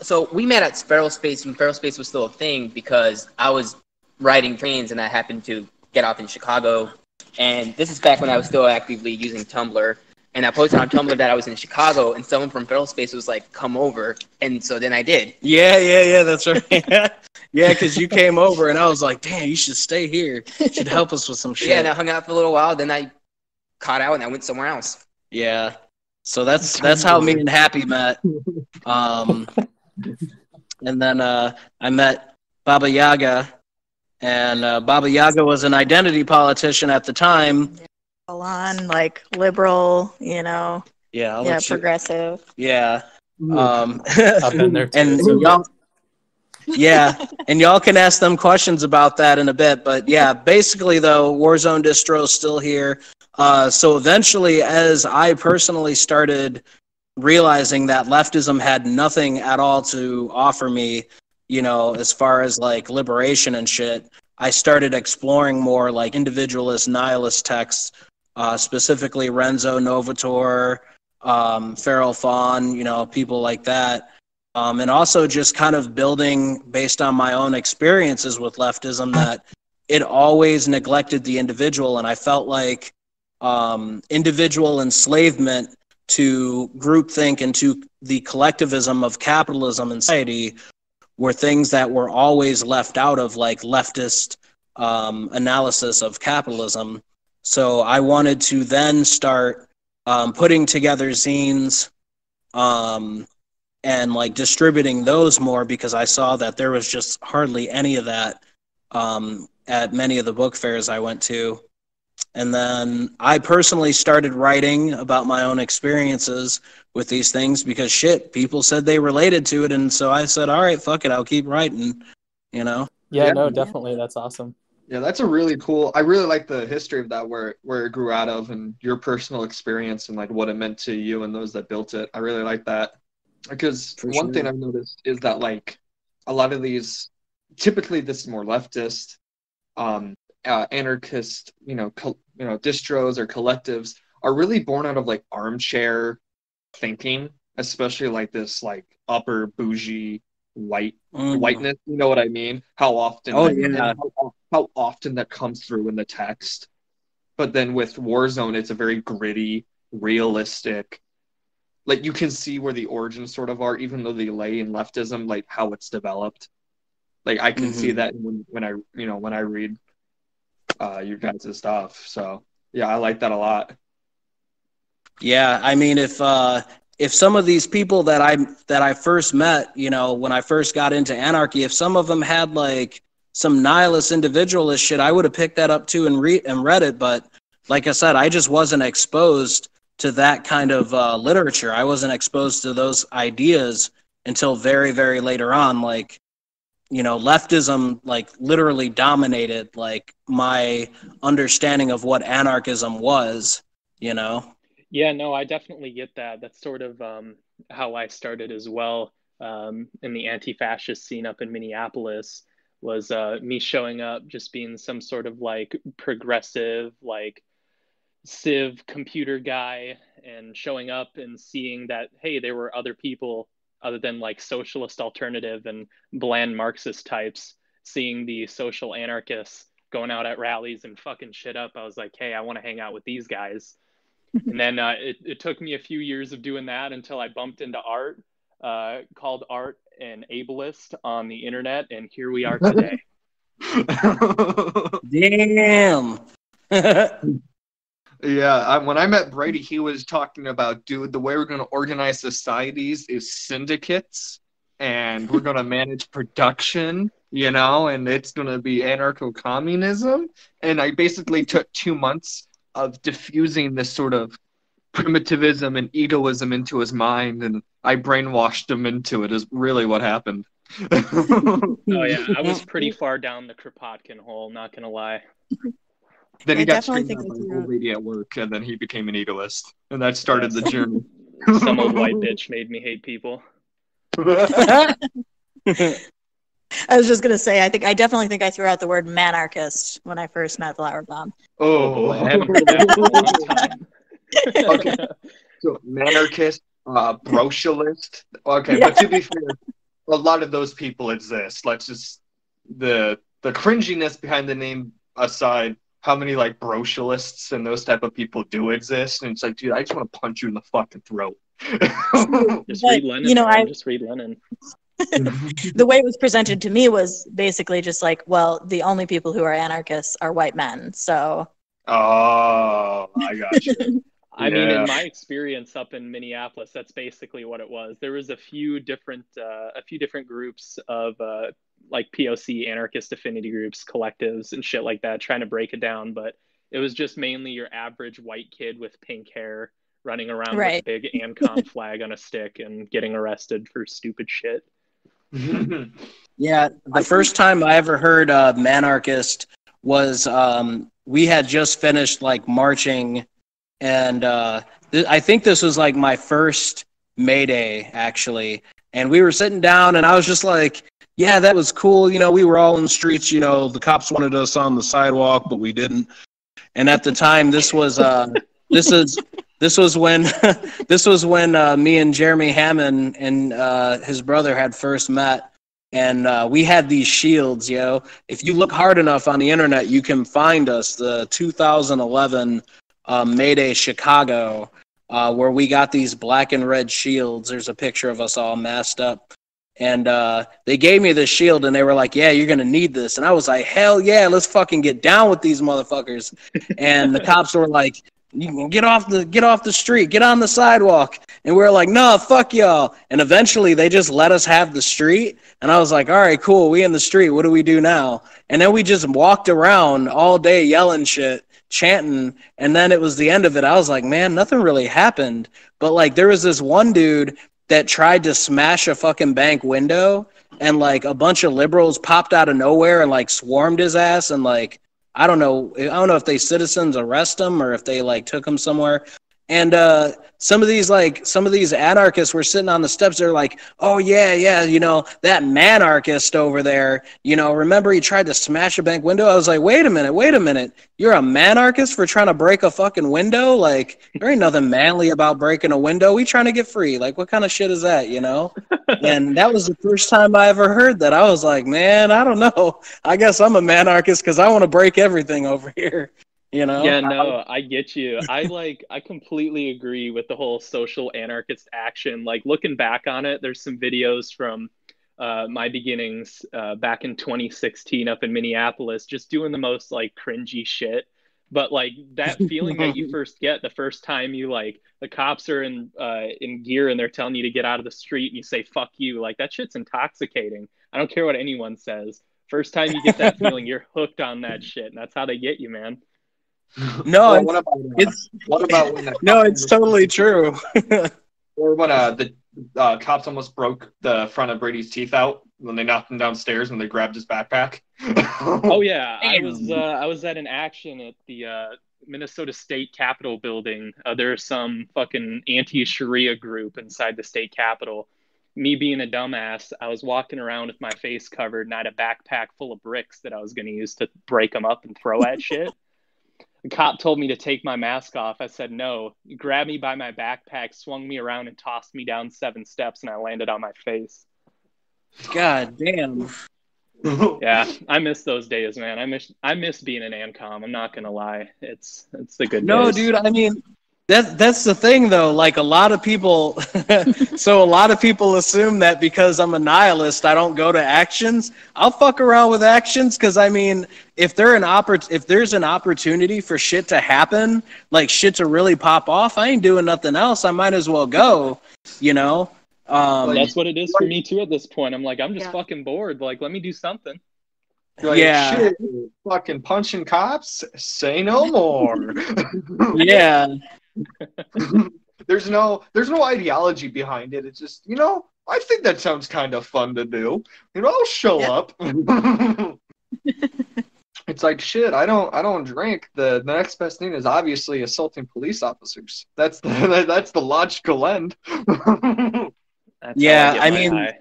[SPEAKER 2] So we met at Feral Space when Feral Space was still a thing because I was riding trains and I happened to get off in Chicago. And this is back when I was still actively using Tumblr. And I posted on Tumblr that I was in Chicago, and someone from Federal Space was like, "Come over," and so then I did.
[SPEAKER 4] yeah, yeah, yeah. That's right. [laughs] yeah, because you came over and I was like, damn, you should stay here. You should help us with some [laughs] shit.
[SPEAKER 2] Yeah, and I hung out for a little while. Then I caught out and I went somewhere else.
[SPEAKER 4] Yeah. So that's that's how me and Happy met. [laughs] Um, and then uh, I met Baba Yaga, and uh, Baba Yaga was an identity politician at the time.
[SPEAKER 3] Full on like liberal, you know,
[SPEAKER 4] Yeah, I'll
[SPEAKER 3] yeah,
[SPEAKER 4] let you-
[SPEAKER 3] progressive.
[SPEAKER 4] yeah. Um,
[SPEAKER 1] I've been there [laughs] too.
[SPEAKER 4] and y'all, yeah, and y'all can ask them questions about that in a bit. But yeah, basically though, Warzone distro is still here. Uh, so eventually, as I personally started realizing that leftism had nothing at all to offer me, you know, as far as like liberation and shit, I started exploring more like individualist nihilist texts, uh, specifically Renzo Novatore, um, Feral Faun, you know, people like that. Um, and also just kind of building based on my own experiences with leftism that it always neglected the individual. And I felt like um, individual enslavement to groupthink and to the collectivism of capitalism and society were things that were always left out of like leftist um, analysis of capitalism. So I wanted to then start um, putting together zines um, and like distributing those more because I saw that there was just hardly any of that um, at many of the book fairs I went to. And then I personally started writing about my own experiences with these things because shit, people said they related to it. And so I said, all right, fuck it, I'll keep writing, you know?
[SPEAKER 1] Yeah,
[SPEAKER 5] Yeah.
[SPEAKER 1] no, definitely. That's awesome.
[SPEAKER 5] Yeah, that's a really cool. I really like the history of that, where where it grew out of, and your personal experience, and like what it meant to you and those that built it. I really like that because
[SPEAKER 4] For
[SPEAKER 5] one
[SPEAKER 4] sure.
[SPEAKER 5] thing I've noticed is that like a lot of these, typically this is more leftist, um, uh, anarchist, you know, col- you know, distros or collectives are really born out of like armchair thinking, especially like this like upper bougie white
[SPEAKER 4] Mm.
[SPEAKER 5] whiteness. You know what I mean? How often?
[SPEAKER 4] Oh,
[SPEAKER 5] that-
[SPEAKER 4] yeah.
[SPEAKER 5] How, how often that comes through in the text. But then with Warzone, it's a very gritty, realistic. Like you can see where the origins sort of are, even though they lay in leftism, like how it's developed. Like I can see
[SPEAKER 4] Mhm.
[SPEAKER 5] that when when I you know when I read uh your guys' stuff. So yeah, I like that a lot.
[SPEAKER 4] Yeah, I mean, if uh, if some of these people that I that I first met, you know, when I first got into anarchy, if some of them had like some nihilist individualist shit, I would have picked that up too and read and read it. But like I said, I just wasn't exposed to that kind of uh, literature. I wasn't exposed to those ideas until very, very later on. Like, you know, leftism like literally dominated like my understanding of what anarchism was. You know.
[SPEAKER 1] Yeah, no, I definitely get that. That's sort of um, how I started as well um, in the anti-fascist scene up in Minneapolis. Was uh, me showing up, just being some sort of like progressive, like civ computer guy, and showing up and seeing that hey, there were other people other than like socialist alternative and bland Marxist types. Seeing the social anarchists going out at rallies and fucking shit up, I was like, hey, I want to hang out with these guys [laughs] and then uh, it, it took me a few years of doing that until I bumped into art, uh, called art an ableist on the internet, and here we are [laughs] today.
[SPEAKER 4] Damn. [laughs]
[SPEAKER 5] Yeah, I, when I met Brady, he was talking about, dude, the way we're going to organize societies is syndicates, and we're going [laughs] to manage production, you know, and it's going to be anarcho communism. And I basically took two months of diffusing this sort of primitivism and egoism into his mind, and I brainwashed him into it, is really what happened. [laughs]
[SPEAKER 1] Oh yeah, I was [laughs] pretty far down the Kropotkin hole. Not gonna lie.
[SPEAKER 5] Then he
[SPEAKER 3] I
[SPEAKER 5] got
[SPEAKER 3] definitely think
[SPEAKER 5] by an
[SPEAKER 3] a-
[SPEAKER 5] old lady at work, and then he became an egoist, and that started the journey. [laughs]
[SPEAKER 1] Some old white [laughs] bitch made me hate people. [laughs]
[SPEAKER 3] I was just gonna say, I think I definitely think I threw out the word manarchist when I first met Flower Bomb.
[SPEAKER 1] Oh boy, I haven't heard that in a long time.
[SPEAKER 5] Okay. So anarchist, uh, brocialist. Okay,
[SPEAKER 3] Yeah.
[SPEAKER 5] but to be fair, a lot of those people exist. Let's just the the cringiness behind the name aside. How many like brocialists and those type of people do exist? And it's like, dude, I just want to punch you in the fucking throat. [laughs]
[SPEAKER 1] Just
[SPEAKER 3] But,
[SPEAKER 1] read Lenin.
[SPEAKER 3] you know. I-
[SPEAKER 1] just read Lenin. [laughs]
[SPEAKER 3] the way it was presented to me was basically just like, well, the only people who are anarchists are white men. So
[SPEAKER 5] oh, I got you. [laughs]
[SPEAKER 1] I mean, in my experience up in Minneapolis, that's basically what it was. There was a few different, uh, a few different groups of uh, like POC anarchist affinity groups, collectives, and shit like that, trying to break it down. But it was just mainly your average white kid with pink hair running around
[SPEAKER 3] Right.
[SPEAKER 1] with a big [laughs] ANCOM flag on a stick and getting arrested for stupid shit. [laughs]
[SPEAKER 4] Yeah, the first time I ever heard uh, Manarchist was um, we had just finished like marching, and uh, th- I think this was like my first May Day actually, and we were sitting down, and I was just like, "Yeah, that was cool." You know, we were all in the streets. You know, the cops wanted us on the sidewalk, but we didn't. And at the time, this was uh, this is this was when [laughs] this was when uh, me and Jeremy Hammond and uh, his brother had first met, and uh, we had these shields. Yo, if you look hard enough on the internet, you can find us the 2011 uh, Mayday Chicago, uh, where we got these black and red shields. There's a picture of us all masked up. And uh, they gave me the shield, and they were like, "Yeah, you're gonna need this." And I was like, "Hell yeah, let's fucking get down with these motherfuckers." And the cops were like, you can get off the get off the street, get on the sidewalk. And we are like, no, fuck y'all. And eventually they just let us have the street. And I was like, all right, cool, we in the street. What do we do now? And then we just walked around all day yelling shit, chanting. And then it was the end of it. I was like, man, nothing really happened. But like there was this one dude that tried to smash a fucking bank window and like a bunch of liberals popped out of nowhere and like swarmed his ass and like I don't know. I don't know if they citizens arrest him or if they like took him somewhere. And uh, some of these like some of these anarchists were sitting on the steps. They're like, "Oh yeah, yeah, you know that manarchist over there. You know, remember he tried to smash a bank window?" I was like, "Wait a minute, wait a minute. You're a manarchist for trying to break a fucking window? Like there ain't nothing manly about breaking a window. We trying to get free. Like what kind of shit is that? You know?" [laughs] and that was the first time I ever heard that. I was like, "Man, I don't know. I guess I'm a manarchist because I want to break everything over here." You know?
[SPEAKER 1] Yeah, no, I get you. I [laughs] like I completely agree with the whole social anarchist action. Like looking back on it, there's some videos from uh, my beginnings uh, back in 2016 up in Minneapolis, just doing the most like cringy shit. But like that feeling that you [laughs] first get the first time you like the cops are in uh, in gear and they're telling you to get out of the street and you say fuck you, like that shit's intoxicating. I don't care what anyone says. First time you get that [laughs] feeling, you're hooked on that shit, and that's how they get you, man. [laughs]
[SPEAKER 4] No,
[SPEAKER 5] Or
[SPEAKER 4] it's,
[SPEAKER 5] what about uh,
[SPEAKER 4] it's
[SPEAKER 5] what about when [laughs]
[SPEAKER 4] no, it's totally true. [laughs]
[SPEAKER 5] or when uh, the uh, cops almost broke the front of Brady's teeth out when they knocked him downstairs and they grabbed his backpack?
[SPEAKER 1] Oh yeah, I was uh, I was at an action at the uh, Minnesota State Capitol building. Uh, there's some fucking anti-Sharia group inside the state capitol. Me being a dumbass, I was walking around with my face covered and I had a backpack full of bricks that I was going to use to break them up and throw at shit. The cop told me to take my mask off. I said no. He grabbed me by my backpack, swung me around, and tossed me down seven steps, and I landed on my face.
[SPEAKER 4] God damn. [laughs]
[SPEAKER 1] Yeah, I miss those days, man. I miss I miss being an ANCOM. I'm not gonna lie. It's it's the good
[SPEAKER 4] No,
[SPEAKER 1] days.
[SPEAKER 4] dude. I mean, that that's the thing, though. Like a lot of people, [laughs] so a lot of people assume that because I'm a nihilist, I don't go to actions. I'll fuck around with actions because I mean, if there an oppor- if there's an opportunity for shit to happen, like shit to really pop off, I ain't doing nothing else. I might as well go. You know. Um,
[SPEAKER 1] That's what it is for me too. At this point, I'm like, I'm just
[SPEAKER 3] Yeah.
[SPEAKER 1] fucking bored. Like, let me do something.
[SPEAKER 5] Like,
[SPEAKER 4] Yeah.
[SPEAKER 5] Shit, fucking punching cops. Say no more. [laughs]
[SPEAKER 4] yeah. [laughs]
[SPEAKER 5] there's no there's no ideology behind it. It's just you know I think that sounds kind of fun to do. You know I'll show
[SPEAKER 3] Yeah.
[SPEAKER 5] up. [laughs] it's like shit. I don't I don't drink. The, the next best thing is obviously assaulting police officers. That's the [laughs] that's the logical end.
[SPEAKER 1] That's
[SPEAKER 4] Yeah,
[SPEAKER 1] how
[SPEAKER 4] I mean-
[SPEAKER 1] high.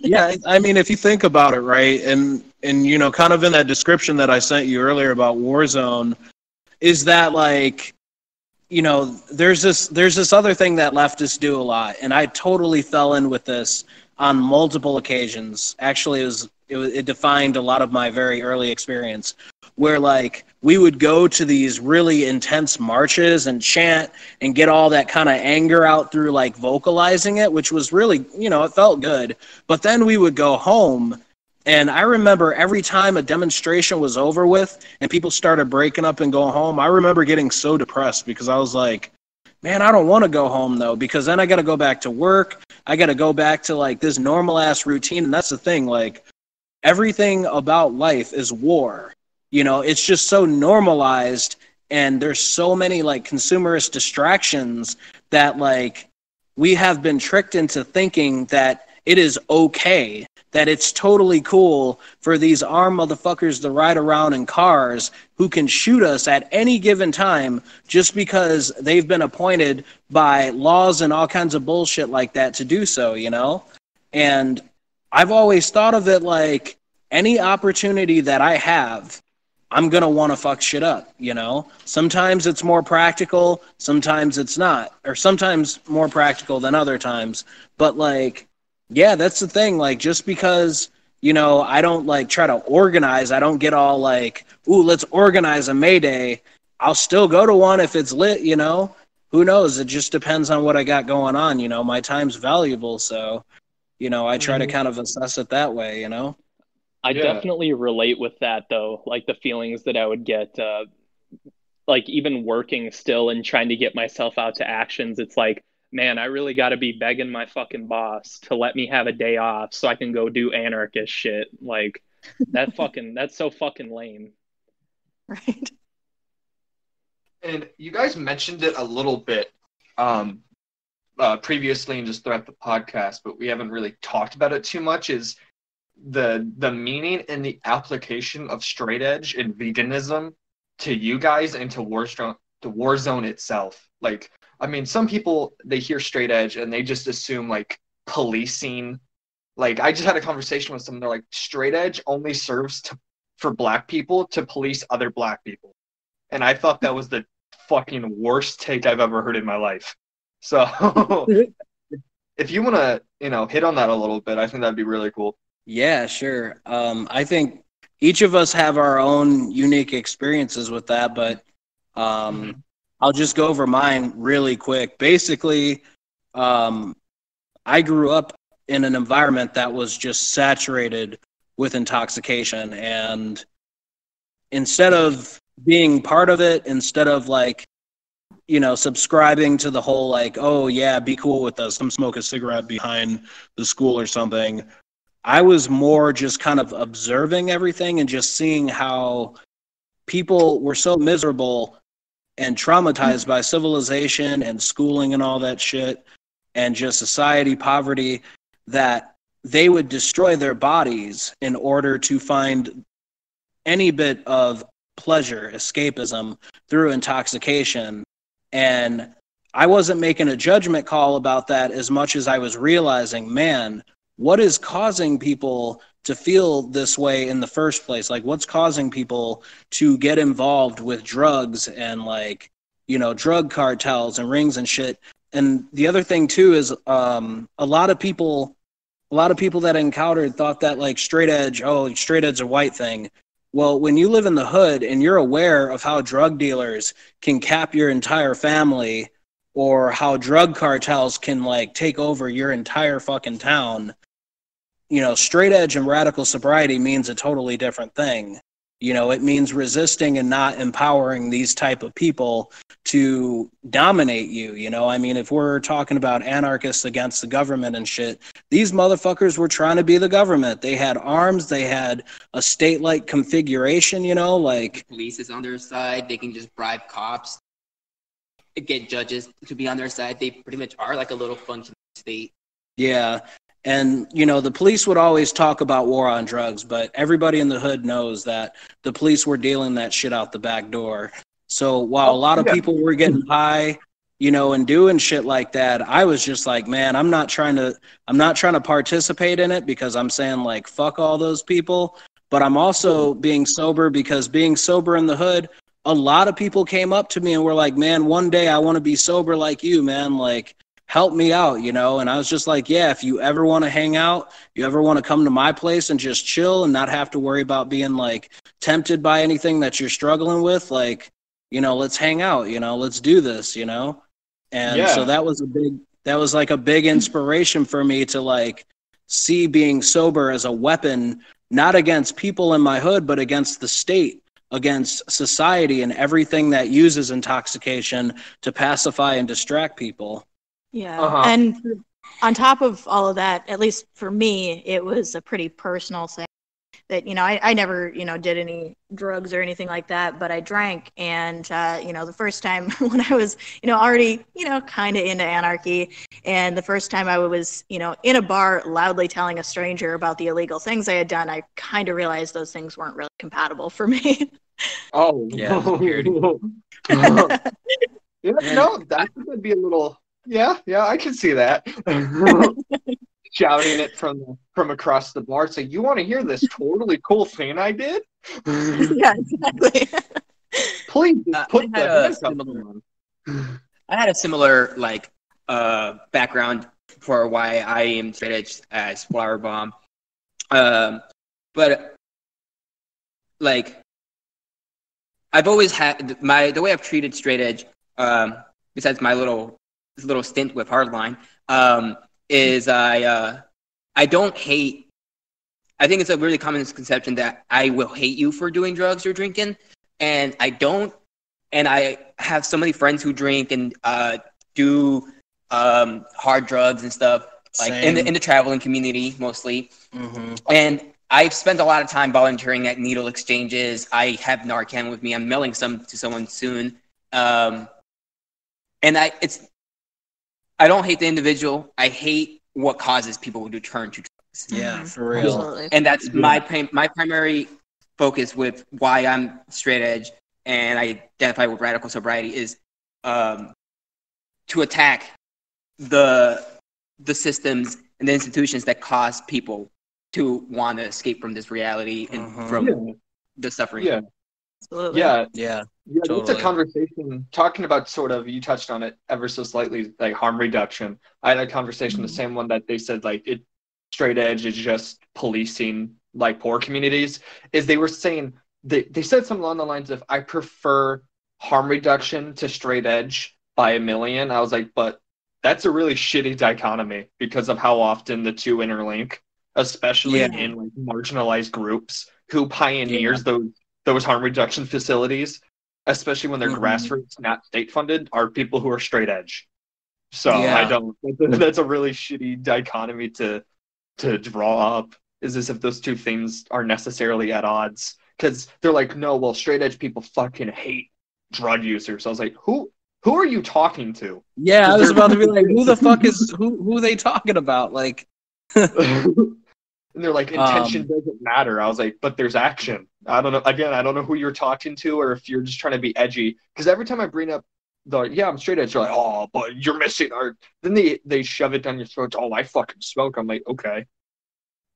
[SPEAKER 4] yeah i mean if you think about it right and and you know kind of in that description that i sent you earlier about warzone is that like you know, there's this there's this other thing that leftists do a lot, and I totally fell in with this on multiple occasions. Actually, it was it, it defined a lot of my very early experience, where like we would go to these really intense marches and chant and get all that kind of anger out through like vocalizing it, which was really you know it felt good. But then we would go home and I remember every time a demonstration was over with and people started breaking up and going home, I remember getting so depressed because I was like, man, I don't want to go home though, because then I got to go back to work. I got to go back to like this normal ass routine. And that's the thing, like, everything about life is war. You know, it's just so normalized and there's so many like consumerist distractions that like we have been tricked into thinking that it is okay that it's totally cool for these armed motherfuckers to ride around in cars who can shoot us at any given time just because they've been appointed by laws and all kinds of bullshit like that to do so, you know? And I've always thought of it like any opportunity that I have, I'm going to want to fuck shit up, you know? Sometimes it's more practical, sometimes it's not, or sometimes more practical than other times. But like, yeah, that's the thing. Like, just because you know I don't like try to organize, I don't get all like, "Ooh, let's organize a May Day." I'll still go to one if it's lit. You know, who knows? It just depends on what I got going on. You know, my time's valuable, so you know I try mm-hmm. to kind of assess it that way. You know.
[SPEAKER 1] I yeah. definitely relate with that though, like the feelings that I would get. Uh, like even working still and trying to get myself out to actions, it's like man, I really got to be begging my fucking boss to let me have a day off so I can go do anarchist shit. Like that [laughs] fucking that's so fucking lame.
[SPEAKER 3] Right.
[SPEAKER 5] And you guys mentioned it a little bit um uh, previously and just throughout the podcast, but we haven't really talked about it too much is the the meaning and the application of straight edge and veganism to you guys and to Warzone to Warzone itself. Like I mean, some people they hear straight edge and they just assume like policing. Like I just had a conversation with someone. They're like, straight edge only serves to for black people to police other black people, and I thought that was the fucking worst take I've ever heard in my life. So, [laughs] if you want to, you know, hit on that a little bit, I think that'd be really cool.
[SPEAKER 4] Yeah, sure. Um, I think each of us have our own unique experiences with that, but um, mm-hmm. I'll just go over mine really quick. Basically, um, I grew up in an environment that was just saturated with intoxication. And instead of being part of it, instead of like, you know, subscribing to the whole like, oh, yeah, be cool with us, come smoke a cigarette behind the school or something, I was more just kind of observing everything and just seeing how people were so miserable and traumatized by civilization and schooling and all that shit and just society poverty that they would destroy their bodies in order to find any bit of pleasure escapism through intoxication. And i wasn't making a judgment call about that as much as i was realizing man what is causing people to feel this way in the first place? Like what's causing people to get involved with drugs and like you know drug cartels and rings and shit? And the other thing too is um, a lot of people a lot of people that I encountered thought that like straight edge oh straight edge a white thing. Well when you live in the hood and you're aware of how drug dealers can cap your entire family or how drug cartels can like take over your entire fucking town you know, straight edge and radical sobriety means a totally different thing. You know, it means resisting and not empowering these type of people to dominate you. You know, I mean, if we're talking about anarchists against the government and shit, these motherfuckers were trying to be the government. They had arms, they had a state like configuration, you know, like
[SPEAKER 2] police is on their side, they can just bribe cops, get judges to be on their side. They pretty much are like a little functioning state.
[SPEAKER 4] Yeah. And, you know, the police would always talk about war on drugs, but everybody in the hood knows that the police were dealing that shit out the back door. So while a lot of people were getting high, you know, and doing shit like that, I was just like, man, I'm not trying to I'm not trying to participate in it because I'm saying like fuck all those people, but I'm also being sober because being sober in the hood a lot of people came up to me and were like, "Man, one day I want to be sober like you, man. Like, help me out, you know?" And I was just like, "Yeah, if you ever want to hang out, you ever want to come to my place and just chill and not have to worry about being like tempted by anything that you're struggling with, like, you know, let's hang out, you know, let's do this, you know?" And
[SPEAKER 5] Yeah.
[SPEAKER 4] so that was a big that was like a big inspiration for me to like see being sober as a weapon not against people in my hood but against the state against society and everything that uses intoxication to pacify and distract people
[SPEAKER 3] Yeah.
[SPEAKER 5] Uh-huh.
[SPEAKER 3] And on top of all of that, at least for me, it was a pretty personal thing that, you know, I, I never, you know, did any drugs or anything like that, but I drank. And, uh, you know, the first time [laughs] when I was, you know, already, you know, kind of into anarchy, and the first time I was, you know, in a bar loudly telling a stranger about the illegal things I had done, I kind of realized those things weren't really compatible for me.
[SPEAKER 5] Oh,
[SPEAKER 4] Yeah,
[SPEAKER 2] weird. [laughs] [laughs]
[SPEAKER 5] yeah, no, that would be a little. Yeah, yeah, I can see that. [laughs] Shouting it from from across the bar, say, "You want to hear this totally cool thing I did? [laughs]
[SPEAKER 3] yeah, exactly. [laughs]
[SPEAKER 5] Please
[SPEAKER 2] Uh,
[SPEAKER 5] put
[SPEAKER 2] I
[SPEAKER 5] the
[SPEAKER 2] had a similar-
[SPEAKER 5] on."
[SPEAKER 2] I had a similar like uh background for why I am straight edge as Flower Bomb. Um but like I've always had my the way I've treated straight edge, um, besides my little little stint with Hardline, um, is I uh, I don't hate. I think it's a really common misconception that I will hate you for doing drugs or drinking, and I don't. And I have so many friends who drink and uh, do um, hard drugs and stuff, like in the in the traveling community mostly.
[SPEAKER 4] hmm
[SPEAKER 2] And I've spent a lot of time volunteering at needle exchanges. I have Narcan with me. I'm mailing some to someone soon. Um, and I, it's, I don't hate the individual. I hate what causes people to turn to drugs.
[SPEAKER 4] yeah
[SPEAKER 3] Mhm.
[SPEAKER 4] for real
[SPEAKER 3] Absolutely.
[SPEAKER 2] And that's
[SPEAKER 5] Yeah.
[SPEAKER 2] my prim- my primary focus with why I'm straight edge and I identify with radical sobriety is um, to attack the the systems and the institutions that cause people to want to escape from this reality and
[SPEAKER 4] Mhm.
[SPEAKER 2] from
[SPEAKER 5] Yeah,
[SPEAKER 2] the suffering.
[SPEAKER 5] yeah,
[SPEAKER 3] Absolutely.
[SPEAKER 5] yeah.
[SPEAKER 4] yeah
[SPEAKER 5] Yeah, it's a conversation talking about sort of you touched on it ever so slightly, like harm reduction. I had a conversation, the
[SPEAKER 3] Mhm.
[SPEAKER 5] same one that they said like it straight edge is just policing like poor communities. Is they were saying they, they said something along the lines of I prefer harm reduction to straight edge by a million. I was like, but that's a really shitty dichotomy because of how often the two interlink, especially
[SPEAKER 4] Yeah.
[SPEAKER 5] in like marginalized groups who pioneers those those harm reduction facilities, especially when they're
[SPEAKER 4] Mhm.
[SPEAKER 5] grassroots, not state funded, are people who are straight edge. So
[SPEAKER 4] Yeah.
[SPEAKER 5] I don't. That's a really shitty dichotomy to to draw up. Is as if those two things are necessarily at odds because they're like, no, well, straight edge people fucking hate drug users. So I was like, who who are you talking to?
[SPEAKER 4] yeah i was about to be like who the fuck is [laughs] who who are they talking about like [laughs]
[SPEAKER 5] and they're like, intention
[SPEAKER 4] Um,
[SPEAKER 5] doesn't matter. I was like, but there's action. I don't know. Again, I don't know who you're talking to or if you're just trying to be edgy. Because every time I bring up the, yeah, I'm straight edge, they're like, oh, but you're missing art. Then they, they shove it down your throat. Oh, I fucking smoke. I'm like, okay.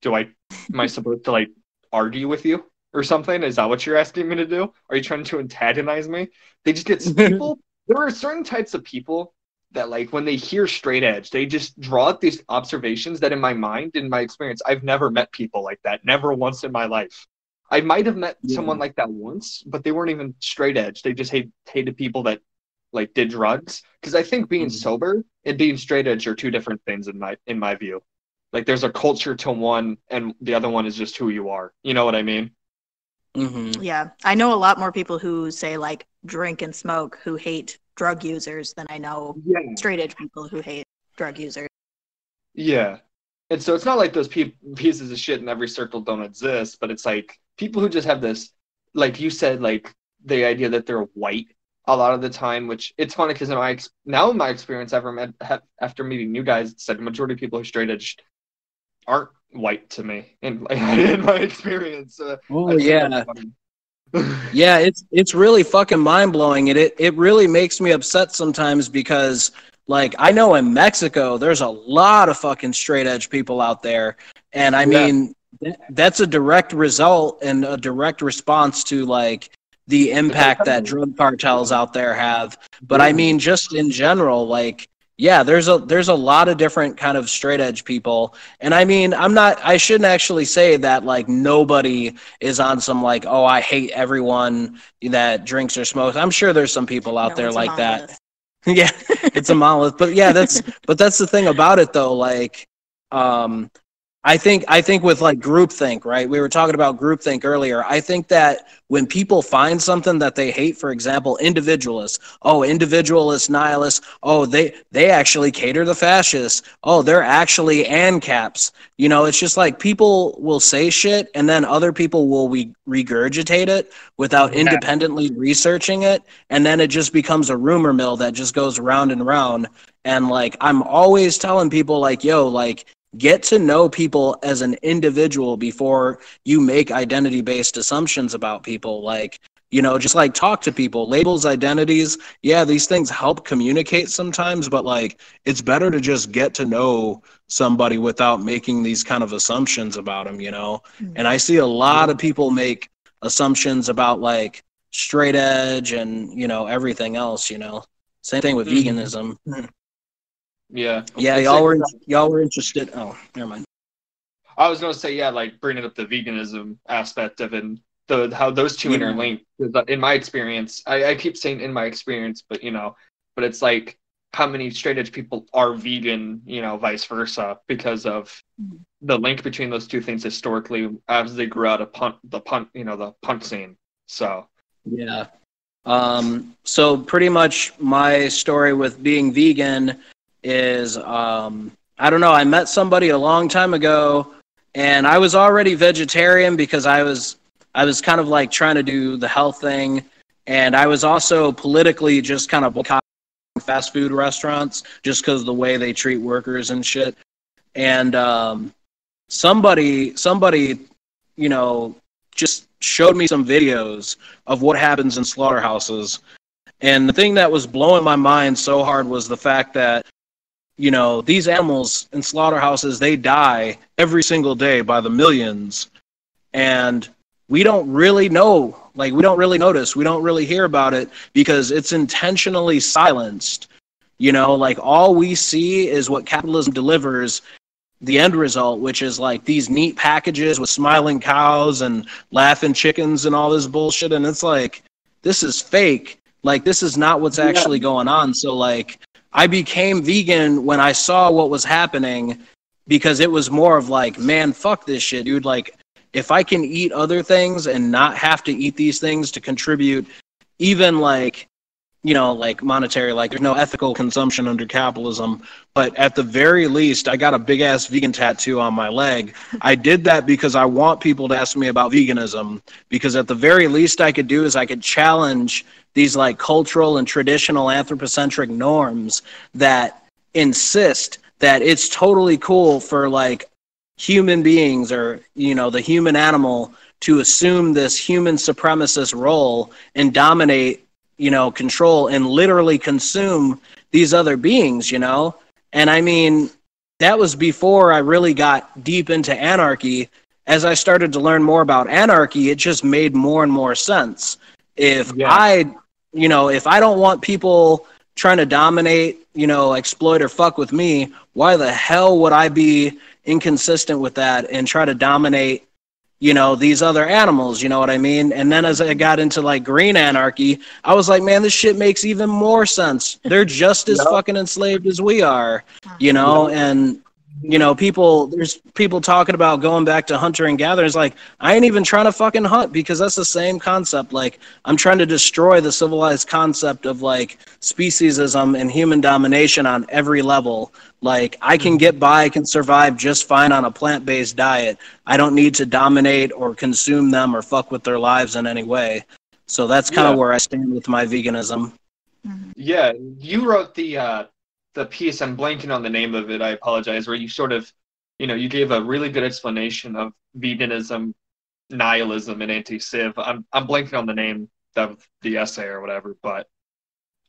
[SPEAKER 5] Do I, am I [laughs] supposed to like argue with you or something? Is that what you're asking me to do? Are you trying to antagonize me? They just get [laughs] people. there are certain types of people that like when they hear straight edge they just draw up these observations that in my mind in my experience i've never met people like that never once in my life. I might have met
[SPEAKER 4] Yeah.
[SPEAKER 5] someone like that once but they weren't even straight edge. They just hate, hated people that like did drugs. Because i think being
[SPEAKER 4] Mhm.
[SPEAKER 5] sober and being straight edge are two different things in my in my view. Like there's a culture to one and the other one is just who you are. You know what i mean?
[SPEAKER 4] Hmm
[SPEAKER 3] Yeah, I know a lot more people who say like drink and smoke who hate drug users than I know
[SPEAKER 5] yeah
[SPEAKER 3] straight edge people who hate drug users.
[SPEAKER 5] Yeah. And so it's not like those pe- pieces of shit in every circle don't exist, but it's like people who just have this, like you said, like the idea that they're white a lot of the time, which it's funny because in my ex- now in my experience, ever met ha- after meeting you guys, it's like the majority of people who are straight edge aren't white to me in, [laughs] in my experience. Uh,
[SPEAKER 4] oh yeah
[SPEAKER 5] that's funny.
[SPEAKER 4] Yeah, it's it's really fucking mind blowing. It, it it really makes me upset sometimes because like I know in Mexico there's a lot of fucking straight edge people out there, and I
[SPEAKER 5] Yeah.
[SPEAKER 4] mean th- that's a direct result and a direct response to like the impact that [laughs] drug cartels out there have. But I mean, just in general, like yeah, there's a there's a lot of different kind of straight edge people. And I mean, I'm not I shouldn't actually say that like nobody is on some like, oh, I hate everyone that drinks or smokes. I'm sure there's some people out
[SPEAKER 3] No,
[SPEAKER 4] there like that. [laughs] yeah, it's a monolith. But yeah, that's but that's the thing about it though, like um I think I think with like groupthink, right? We were talking about groupthink earlier. I think that when people find something that they hate, for example, individualists, oh, individualists, nihilists, oh, they they actually cater the fascists. Oh, they're actually ANCAPs. You know, it's just like people will say shit and then other people will re- regurgitate it without
[SPEAKER 1] Yeah.
[SPEAKER 4] independently researching it, and then it just becomes a rumor mill that just goes round and round. And like I'm always telling people like, yo, like get to know people as an individual before you make identity based assumptions about people. Like you know just like talk to people. Labels identities yeah these things help communicate sometimes but like it's better to just get to know somebody without making these kind of assumptions about them you know? And i see a lot of people make assumptions about like straight edge and you know everything else you know? Same thing with
[SPEAKER 5] Mhm.
[SPEAKER 4] veganism
[SPEAKER 5] Yeah.
[SPEAKER 4] yeah
[SPEAKER 5] It's
[SPEAKER 4] y'all
[SPEAKER 5] like-
[SPEAKER 4] were y'all were interested oh never mind
[SPEAKER 5] I was gonna say, yeah, like bringing up the veganism aspect of it, and the how those two
[SPEAKER 4] Yeah.
[SPEAKER 5] interlink. uh, In my experience, I, I keep saying in my experience, but you know, but it's like how many straight edge people are vegan, you know, vice versa, because of
[SPEAKER 3] Mhm.
[SPEAKER 5] the link between those two things historically as they grew out of punt, the punt, you know, the punt scene. So
[SPEAKER 4] Yeah. Um, so pretty much my story with being vegan is um, I don't know, I met somebody a long time ago and I was already vegetarian because I was I was kind of like trying to do the health thing and I was also politically just kind of boycotting fast food restaurants just because of the way they treat workers and shit. And um, somebody somebody you know just showed me some videos of what happens in slaughterhouses. And the thing that was blowing my mind so hard was the fact that, you know, these animals in slaughterhouses, they die every single day by the millions. And we don't really know, like, we don't really notice, we don't really hear about it because it's intentionally silenced. You know, like, all we see is what capitalism delivers the end result, which is like these neat packages with smiling cows and laughing chickens and all this bullshit. And it's like, this is fake. Like, this is not what's actually going on. So, like, I became vegan when I saw what was happening because it was more of like, man, fuck this shit, dude. Like, if I can eat other things and not have to eat these things to contribute, even like, you know, like monetary, like there's no ethical consumption under capitalism. But at the very least, I got a big ass vegan tattoo on my leg. [laughs] I did that because I want people to ask me about veganism. Because at the very least, I could do is I could challenge these like cultural and traditional anthropocentric norms that insist that it's totally cool for like human beings or you know the human animal to assume this human supremacist role and dominate you know control and literally consume these other beings you know? And i mean that was before i really got deep into anarchy. As i started to learn more about anarchy it just made more and more sense. If
[SPEAKER 5] Yeah.
[SPEAKER 4] i you know if i don't want people trying to dominate you know exploit or fuck with me why the hell would i be inconsistent with that and try to dominate you know these other animals? You know what i mean? And then as i got into like green anarchy i was like man this shit makes even more sense. They're just as [laughs]
[SPEAKER 5] Yep.
[SPEAKER 4] fucking enslaved as we are you know? And you know people there's people talking about going back to hunter and gatherer it's like i ain't even trying to fucking hunt because that's the same concept like i'm trying to destroy the civilized concept of like speciesism and human domination on every level. Like i can get by i can survive just fine on a plant-based diet. I don't need to dominate or consume them or fuck with their lives in any way. So that's kind of
[SPEAKER 5] Yeah.
[SPEAKER 4] where i stand with my veganism.
[SPEAKER 5] Yeah, you wrote the uh, the piece. I'm blanking on the name of it. I apologize. Where you sort of, you know, you gave a really good explanation of veganism, nihilism, and anti-civ. I'm I'm blanking on the name of the essay or whatever, but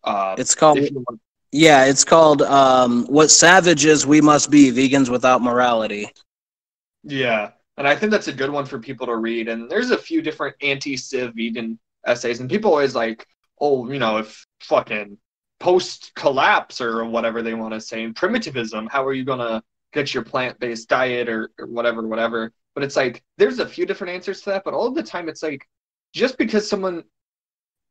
[SPEAKER 5] uh,
[SPEAKER 4] it's called
[SPEAKER 5] want,
[SPEAKER 4] Yeah, it's called um, "What Savages We Must Be: Vegans Without Morality."
[SPEAKER 5] yeah, and I think that's a good one for people to read. And there's a few different anti-civ vegan essays, and people always like, oh, you know, if fucking post collapse or whatever they want to say, and primitivism, how are you gonna get your plant based diet or, or whatever, whatever? But it's like there's a few different answers to that, but all the time it's like just because someone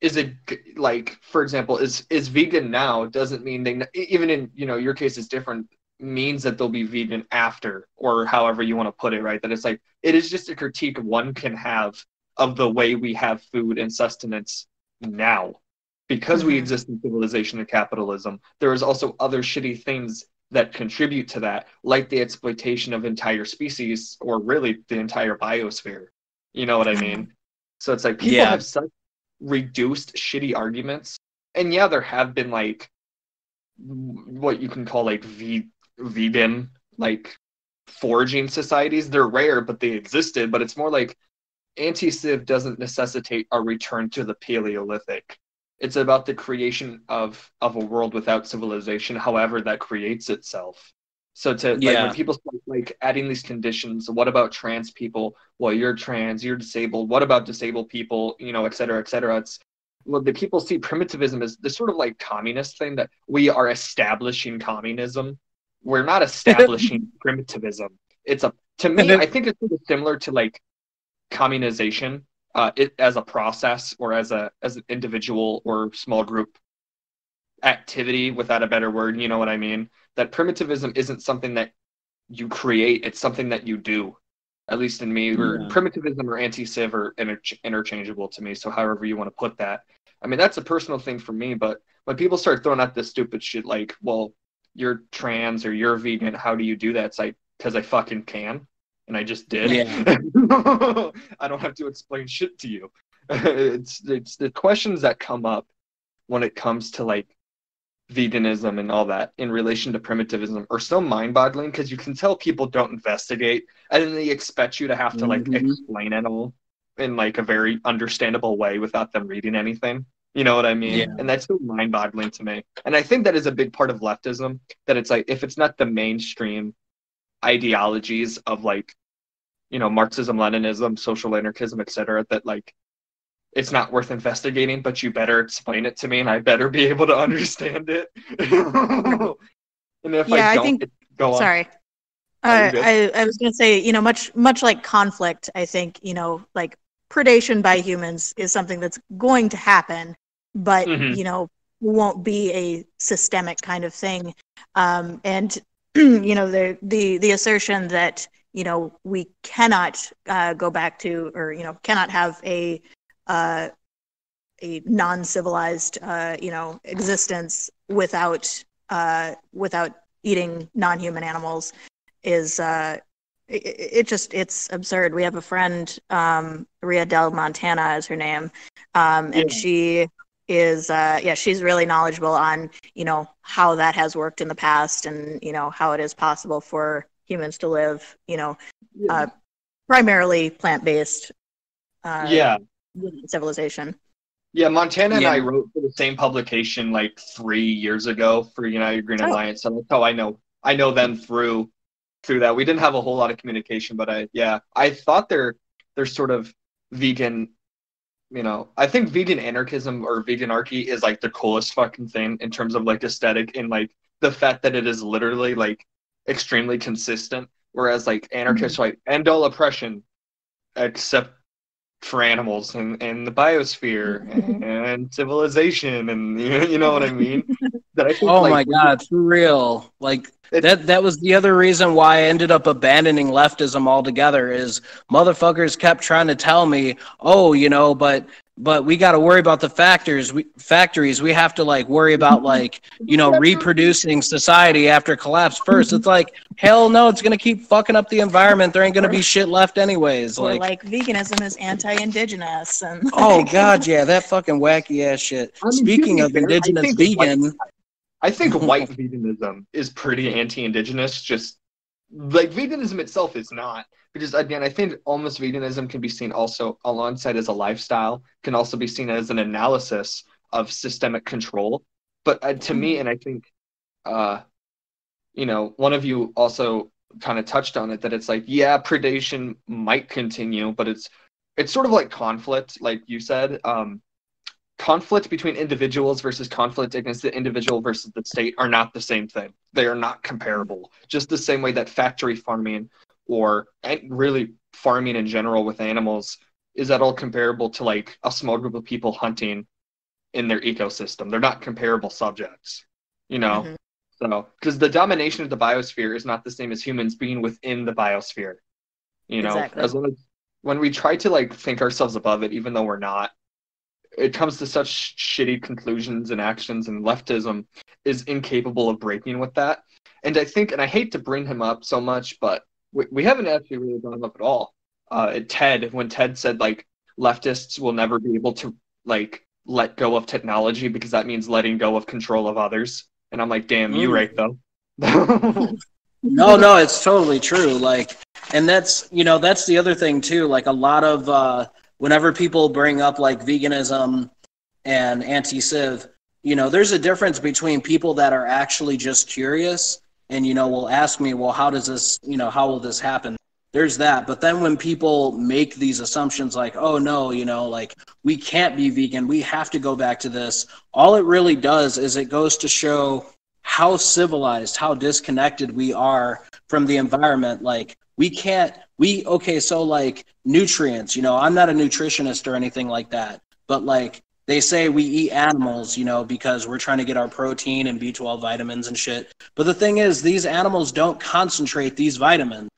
[SPEAKER 5] is a like for example is is vegan now doesn't mean they even in you know your case is different means that they'll be vegan after or however you want to put it right that it's like it is just a critique one can have of the way we have food and sustenance now because mm-hmm. we exist in civilization and capitalism there is also other shitty things that contribute to that like the exploitation of entire species or really the entire biosphere you know what i mean so it's like people yeah. have such reduced shitty arguments and yeah there have been like what you can call like v vegan like foraging societies. They're rare, but they existed. But it's more like anti-civ doesn't necessitate a return to the Paleolithic. It's about the creation of of a world without civilization, however that creates itself. So to yeah. like when people start like adding these conditions, what about trans people? Well, you're trans, you're disabled. What about disabled people? You know, et cetera, et cetera. It's well, the people see primitivism as this sort of like communist thing that we are establishing communism we're not establishing [laughs] primitivism. It's a to me, I think it's sort of similar to like communization, uh, it as a process or as a as an individual or small group activity without a better word. You know what I mean? That primitivism isn't something that you create; it's something that you do. At least in me, or yeah. primitivism or anti-civ are inter- interchangeable to me. So however you want to put that, I mean that's a personal thing for me. But when people start throwing out this stupid shit like, well, you're trans or you're vegan, how do you do that? It's like, because I fucking can. And I just did. Yeah. [laughs] I don't have to explain shit to you. [laughs] it's it's the questions that come up when it comes to like veganism and all that in relation to primitivism are so mind-boggling because you can tell people don't investigate and then they expect you to have to like mm-hmm. explain it all in like a very understandable way without them reading anything you know what I mean? Yeah. And that's so mind boggling to me. And I think that is a big part of leftism that it's like, if it's not the mainstream ideologies of like, you know, Marxism, Leninism, social anarchism, etc., that like it's not worth investigating, but you better explain it to me and I better be able to understand it. [laughs] and if yeah, I don't, I think,
[SPEAKER 3] go on. Sorry. Uh, I, I was going to say, you know, much much like conflict, I think, you know, like predation by humans is something that's going to happen, but mm-hmm. you know won't be a systemic kind of thing. Um, and [clears throat] you know the the the assertion that you know we cannot uh, go back to or you know cannot have a uh, a non-civilized uh, you know existence without uh, without eating non-human animals is uh, it, it, just it's absurd. We have a friend, um, Ria Del Montana is her name, um, and yeah. she is uh, yeah she's really knowledgeable on you know how that has worked in the past and you know how it is possible for humans to live you know yeah. uh, primarily plant based uh,
[SPEAKER 5] yeah
[SPEAKER 3] civilization.
[SPEAKER 5] Yeah, Montana and I wrote for the same publication like three years ago for United Green oh. Alliance, so that's how I know I know them through through that. We didn't have a whole lot of communication, but I yeah, I thought they're they're sort of vegan. You know, I think vegan anarchism or veganarchy is like the coolest fucking thing in terms of like aesthetic and like the fact that it is literally like extremely consistent. Whereas like anarchists mm-hmm. like end all oppression except for animals and, and the biosphere mm-hmm. and civilization and [laughs] you know what I mean?
[SPEAKER 4] that I think, oh like, my god, for real. Like that that was the other reason why I ended up abandoning leftism altogether is motherfuckers kept trying to tell me, "Oh, you know, but but we got to worry about the factors we, factories. We have to like worry about like you know reproducing society after collapse first. It's like hell no it's gonna keep fucking up the environment. There ain't gonna be shit left anyways
[SPEAKER 3] like, like veganism is anti-indigenous and
[SPEAKER 4] oh god yeah that fucking wacky ass shit. I mean, speaking of indigenous vegan
[SPEAKER 5] I think white veganism is pretty anti-indigenous. Just like veganism itself is not, because again, I think almost veganism can be seen also alongside as a lifestyle, can also be seen as an analysis of systemic control. But uh, to me, and I think, uh, you know, one of you also kind of touched on it that it's like, yeah, predation might continue, but it's it's sort of like conflict, like you said. Um, conflict between individuals versus conflict against the individual versus the state are not the same thing. They are not comparable. Just the same way that factory farming or really farming in general with animals is at all comparable to like a small group of people hunting in their ecosystem. They're not comparable subjects, you know? Mm-hmm. So, because the domination of the biosphere is not the same as humans being within the biosphere, you know? Exactly. As long as when we try to like think ourselves above it, even though we're not, it comes to such shitty conclusions and actions, and leftism is incapable of breaking with that. And I think, and I hate to bring him up so much, but we, we haven't actually really brought him up at all. Uh, Ted, when Ted said like leftists will never be able to like let go of technology because that means letting go of control of others. And I'm like, damn, mm. you right though. [laughs]
[SPEAKER 4] no, no, it's totally true. Like, and that's you know that's the other thing too. Like a lot of uh, whenever people bring up like veganism and anti-civ, you know, there's a difference between people that are actually just curious and you know will ask me, well, how does this, you know, how will this happen? There's that. But then when people make these assumptions like, oh no, you know, like we can't be vegan, we have to go back to this, all it really does is it goes to show how civilized, how disconnected we are from the environment. Like we can't we okay so like nutrients you know i'm not a nutritionist or anything like that but like they say we eat animals you know because we're trying to get our protein and b12 vitamins and shit. But the thing is these animals don't concentrate these vitamins.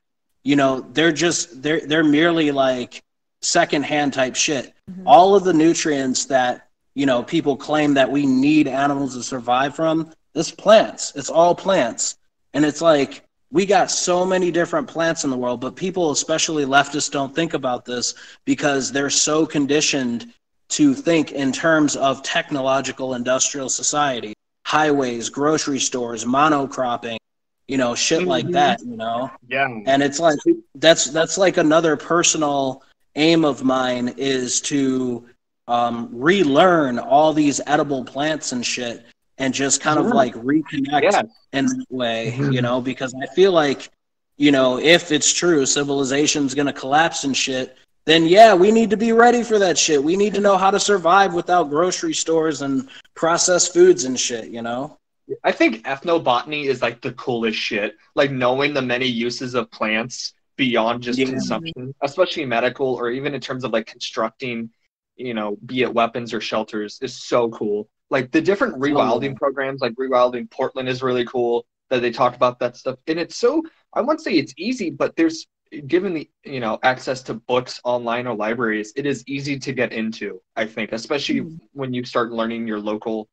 [SPEAKER 4] You know they're just they're they're merely like secondhand type shit. Mm-hmm. all of the nutrients that you know people claim that we need animals to survive from it's plants. It's all plants. And it's like we got so many different plants in the world, but people, especially leftists, don't think about this because they're so conditioned to think in terms of technological industrial society, highways, grocery stores, monocropping, you know, shit mm-hmm. like that, you know.
[SPEAKER 5] Yeah.
[SPEAKER 4] And it's like that's that's like another personal aim of mine is to um, relearn all these edible plants and shit and just kind of like reconnect yeah. in that way, mm-hmm. you know, because I feel like, you know, if it's true, civilization's going to collapse and shit, then yeah, we need to be ready for that shit. We need to know how to survive without grocery stores and processed foods and shit, you know?
[SPEAKER 5] I think ethnobotany is like the coolest shit. Like knowing the many uses of plants beyond just yeah. consumption, especially medical or even in terms of like constructing, you know, be it weapons or shelters, is so cool like the different rewilding programs like rewilding portland is really cool that they talk about that stuff. And it's so i won't say it's easy but there's given the you know access to books online or libraries it is easy to get into i think especially mm-hmm. when you start learning your local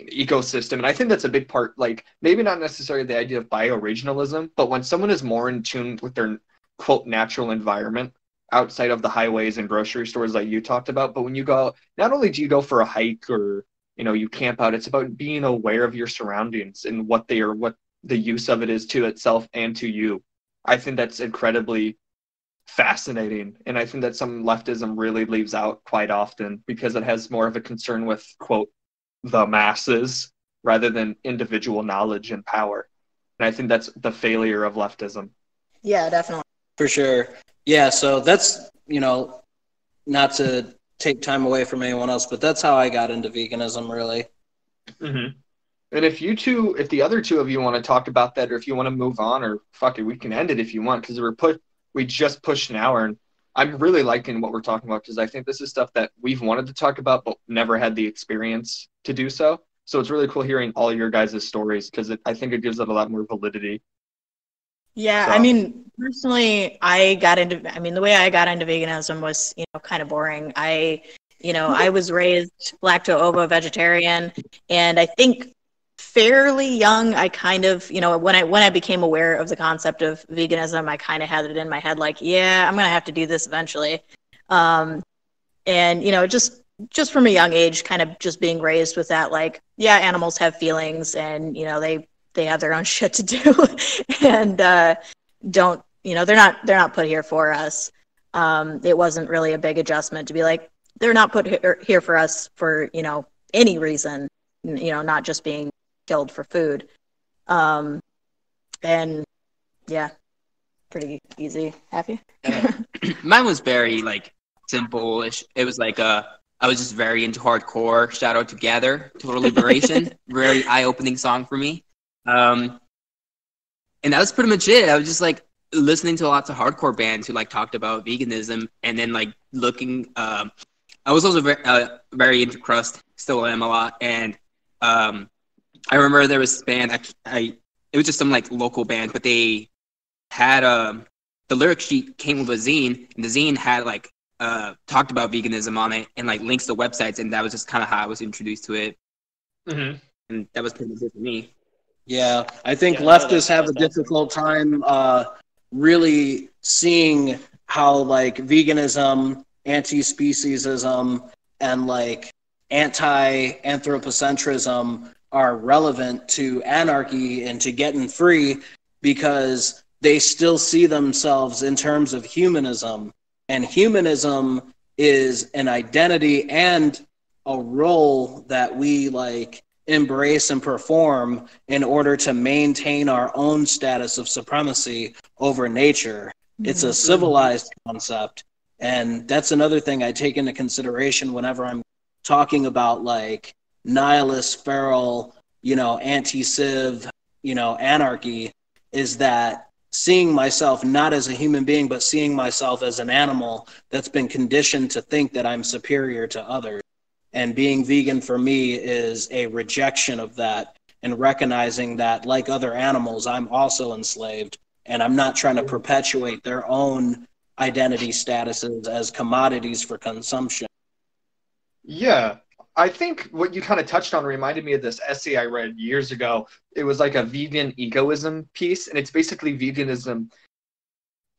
[SPEAKER 5] ecosystem. And i think that's a big part like maybe not necessarily the idea of bioregionalism but when someone is more in tune with their quote natural environment outside of the highways and grocery stores like you talked about but when you go not only do you go for a hike or you know you camp out. It's about being aware of your surroundings and what they are what the use of it is to itself and to you. I think that's incredibly fascinating and i think that some leftism really leaves out quite often because it has more of a concern with quote the masses rather than individual knowledge and power. And i think that's the failure of leftism.
[SPEAKER 3] Yeah definitely.
[SPEAKER 4] For sure. Yeah so that's you know not to take time away from anyone else, but that's how I got into veganism, really.
[SPEAKER 5] Mm-hmm. And if you two, if the other two of you want to talk about that, or if you want to move on, or fuck it, we can end it if you want, because we're put, we just pushed an hour, and I'm really liking what we're talking about because I think this is stuff that we've wanted to talk about, but never had the experience to do so. So it's really cool hearing all your guys' stories because I think it gives it a lot more validity.
[SPEAKER 3] Yeah, so. I mean, personally, I got into. I mean, the way I got into veganism was, you know, kind of boring. I, you know, I was raised lacto ovo vegetarian, and I think fairly young. I kind of, you know, when I when I became aware of the concept of veganism, I kind of had it in my head, like, yeah, I'm gonna have to do this eventually. Um, and you know, just just from a young age, kind of just being raised with that, like, yeah, animals have feelings, and you know, they they have their own [laughs] shit to do and uh, don't you know they're not they're not put here for us um, it wasn't really a big adjustment to be like they're not put here, here for us for you know any reason you know not just being killed for food um, and yeah pretty easy happy [laughs]
[SPEAKER 2] mine was very like simple. It was like uh, I was just very into hardcore. Shout out to Gather, Total Liberation, [laughs] very eye-opening song for me. Um, and that was pretty much it. I was just like listening to lots of hardcore bands who like talked about veganism, and then like looking. Um, I was also very, uh, very into crust, still am a lot, and um, I remember there was this band. I, I it was just some like local band, but they had a um, the lyric sheet came with a zine, and the zine had like uh talked about veganism on it and like links to websites, and that was just kind of how I was introduced to it.
[SPEAKER 5] Mm-hmm.
[SPEAKER 2] And that was pretty much it for me.
[SPEAKER 4] Yeah, I think
[SPEAKER 1] Yeah,
[SPEAKER 4] leftists have a difficult time uh, really seeing how like veganism, anti-speciesism, and like anti-anthropocentrism are relevant to anarchy and to getting free because they still see themselves in terms of humanism, and humanism is an identity and a role that we like embrace and perform in order to maintain our own status of supremacy over nature. It's a mm-hmm. civilized concept. And that's another thing I take into consideration whenever I'm talking about like nihilist, feral, you know, anti civ, you know, anarchy is that seeing myself not as a human being, but seeing myself as an animal that's been conditioned to think that I'm superior to others. And being vegan for me is a rejection of that and recognizing that, like other animals, I'm also enslaved and I'm not trying to perpetuate their own identity statuses as commodities for consumption.
[SPEAKER 5] Yeah. I think what you kind of touched on reminded me of this essay I read years ago. It was like a vegan egoism piece, and it's basically veganism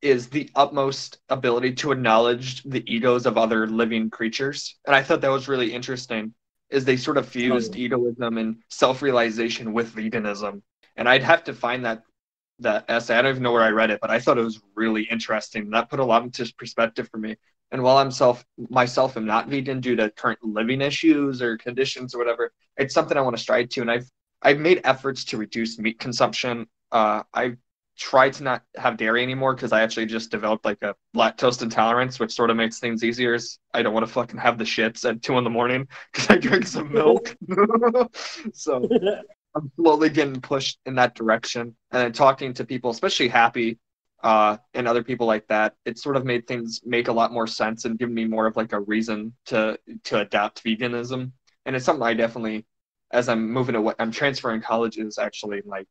[SPEAKER 5] is the utmost ability to acknowledge the egos of other living creatures. And I thought that was really interesting, is they sort of fused egoism and self-realization with veganism. And I'd have to find that that essay. I don't even know where I read it, but I thought it was really interesting. That put a lot into perspective for me. And while I'm self myself am not vegan due to current living issues or conditions or whatever, it's something I want to strive to. And I've I've made efforts to reduce meat consumption. Uh, I've tried to not have dairy anymore because I actually just developed like a lactose intolerance, which sort of makes things easier. As I don't want to fucking have the shits at two in the morning because I drink some milk. [laughs] so [laughs] I'm slowly getting pushed in that direction. And then talking to people, especially happy uh, and other people like that, it sort of made things make a lot more sense and given me more of like a reason to to adapt veganism. And it's something I definitely, as I'm moving away, I'm transferring colleges actually in like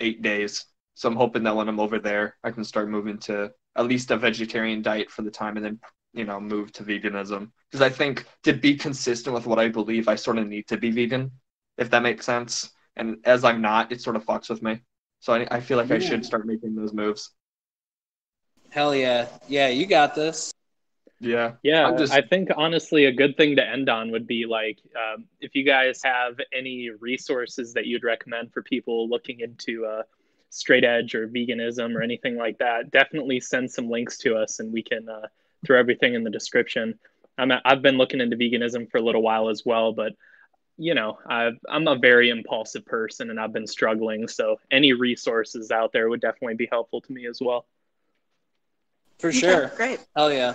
[SPEAKER 5] eight days. So I'm hoping that when I'm over there, I can start moving to at least a vegetarian diet for the time, and then you know move to veganism. Because I think to be consistent with what I believe, I sort of need to be vegan, if that makes sense. And as I'm not, it sort of fucks with me. So I, I feel like I should start making those moves.
[SPEAKER 4] Hell yeah. Yeah, you got this.
[SPEAKER 5] Yeah.
[SPEAKER 1] Yeah,
[SPEAKER 5] I'm just-
[SPEAKER 1] I think honestly, a good thing to end on would be like um, if you guys have any resources that you'd recommend for people looking into uh, straight edge or veganism or anything like that, definitely send some links to us and we can uh, throw everything in the description. I'm a, I've been looking into veganism for a little while as well, but you know, I've, I'm a very impulsive person and I've been struggling. So any resources out there would definitely be helpful to me as well.
[SPEAKER 4] For
[SPEAKER 3] Okay,
[SPEAKER 4] sure.
[SPEAKER 3] Great.
[SPEAKER 4] Hell yeah.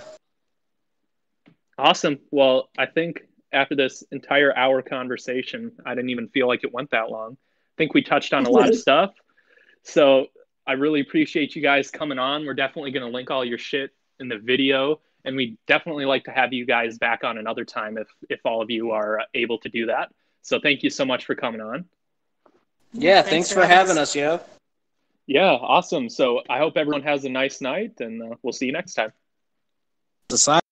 [SPEAKER 1] Awesome. Well, I think after this entire hour conversation, I didn't even feel like it went that long. I think we touched on a lot of [laughs] stuff. So I really appreciate you guys coming on. We're definitely going to link all your shit in the video, and we definitely like to have you guys back on another time if if all of you are able to do that. So thank you so much for coming on.
[SPEAKER 4] Yeah, thanks, for having us, yo.
[SPEAKER 1] Yeah, awesome. So I hope everyone has a nice night, and uh, we'll see you next time.
[SPEAKER 4] Society.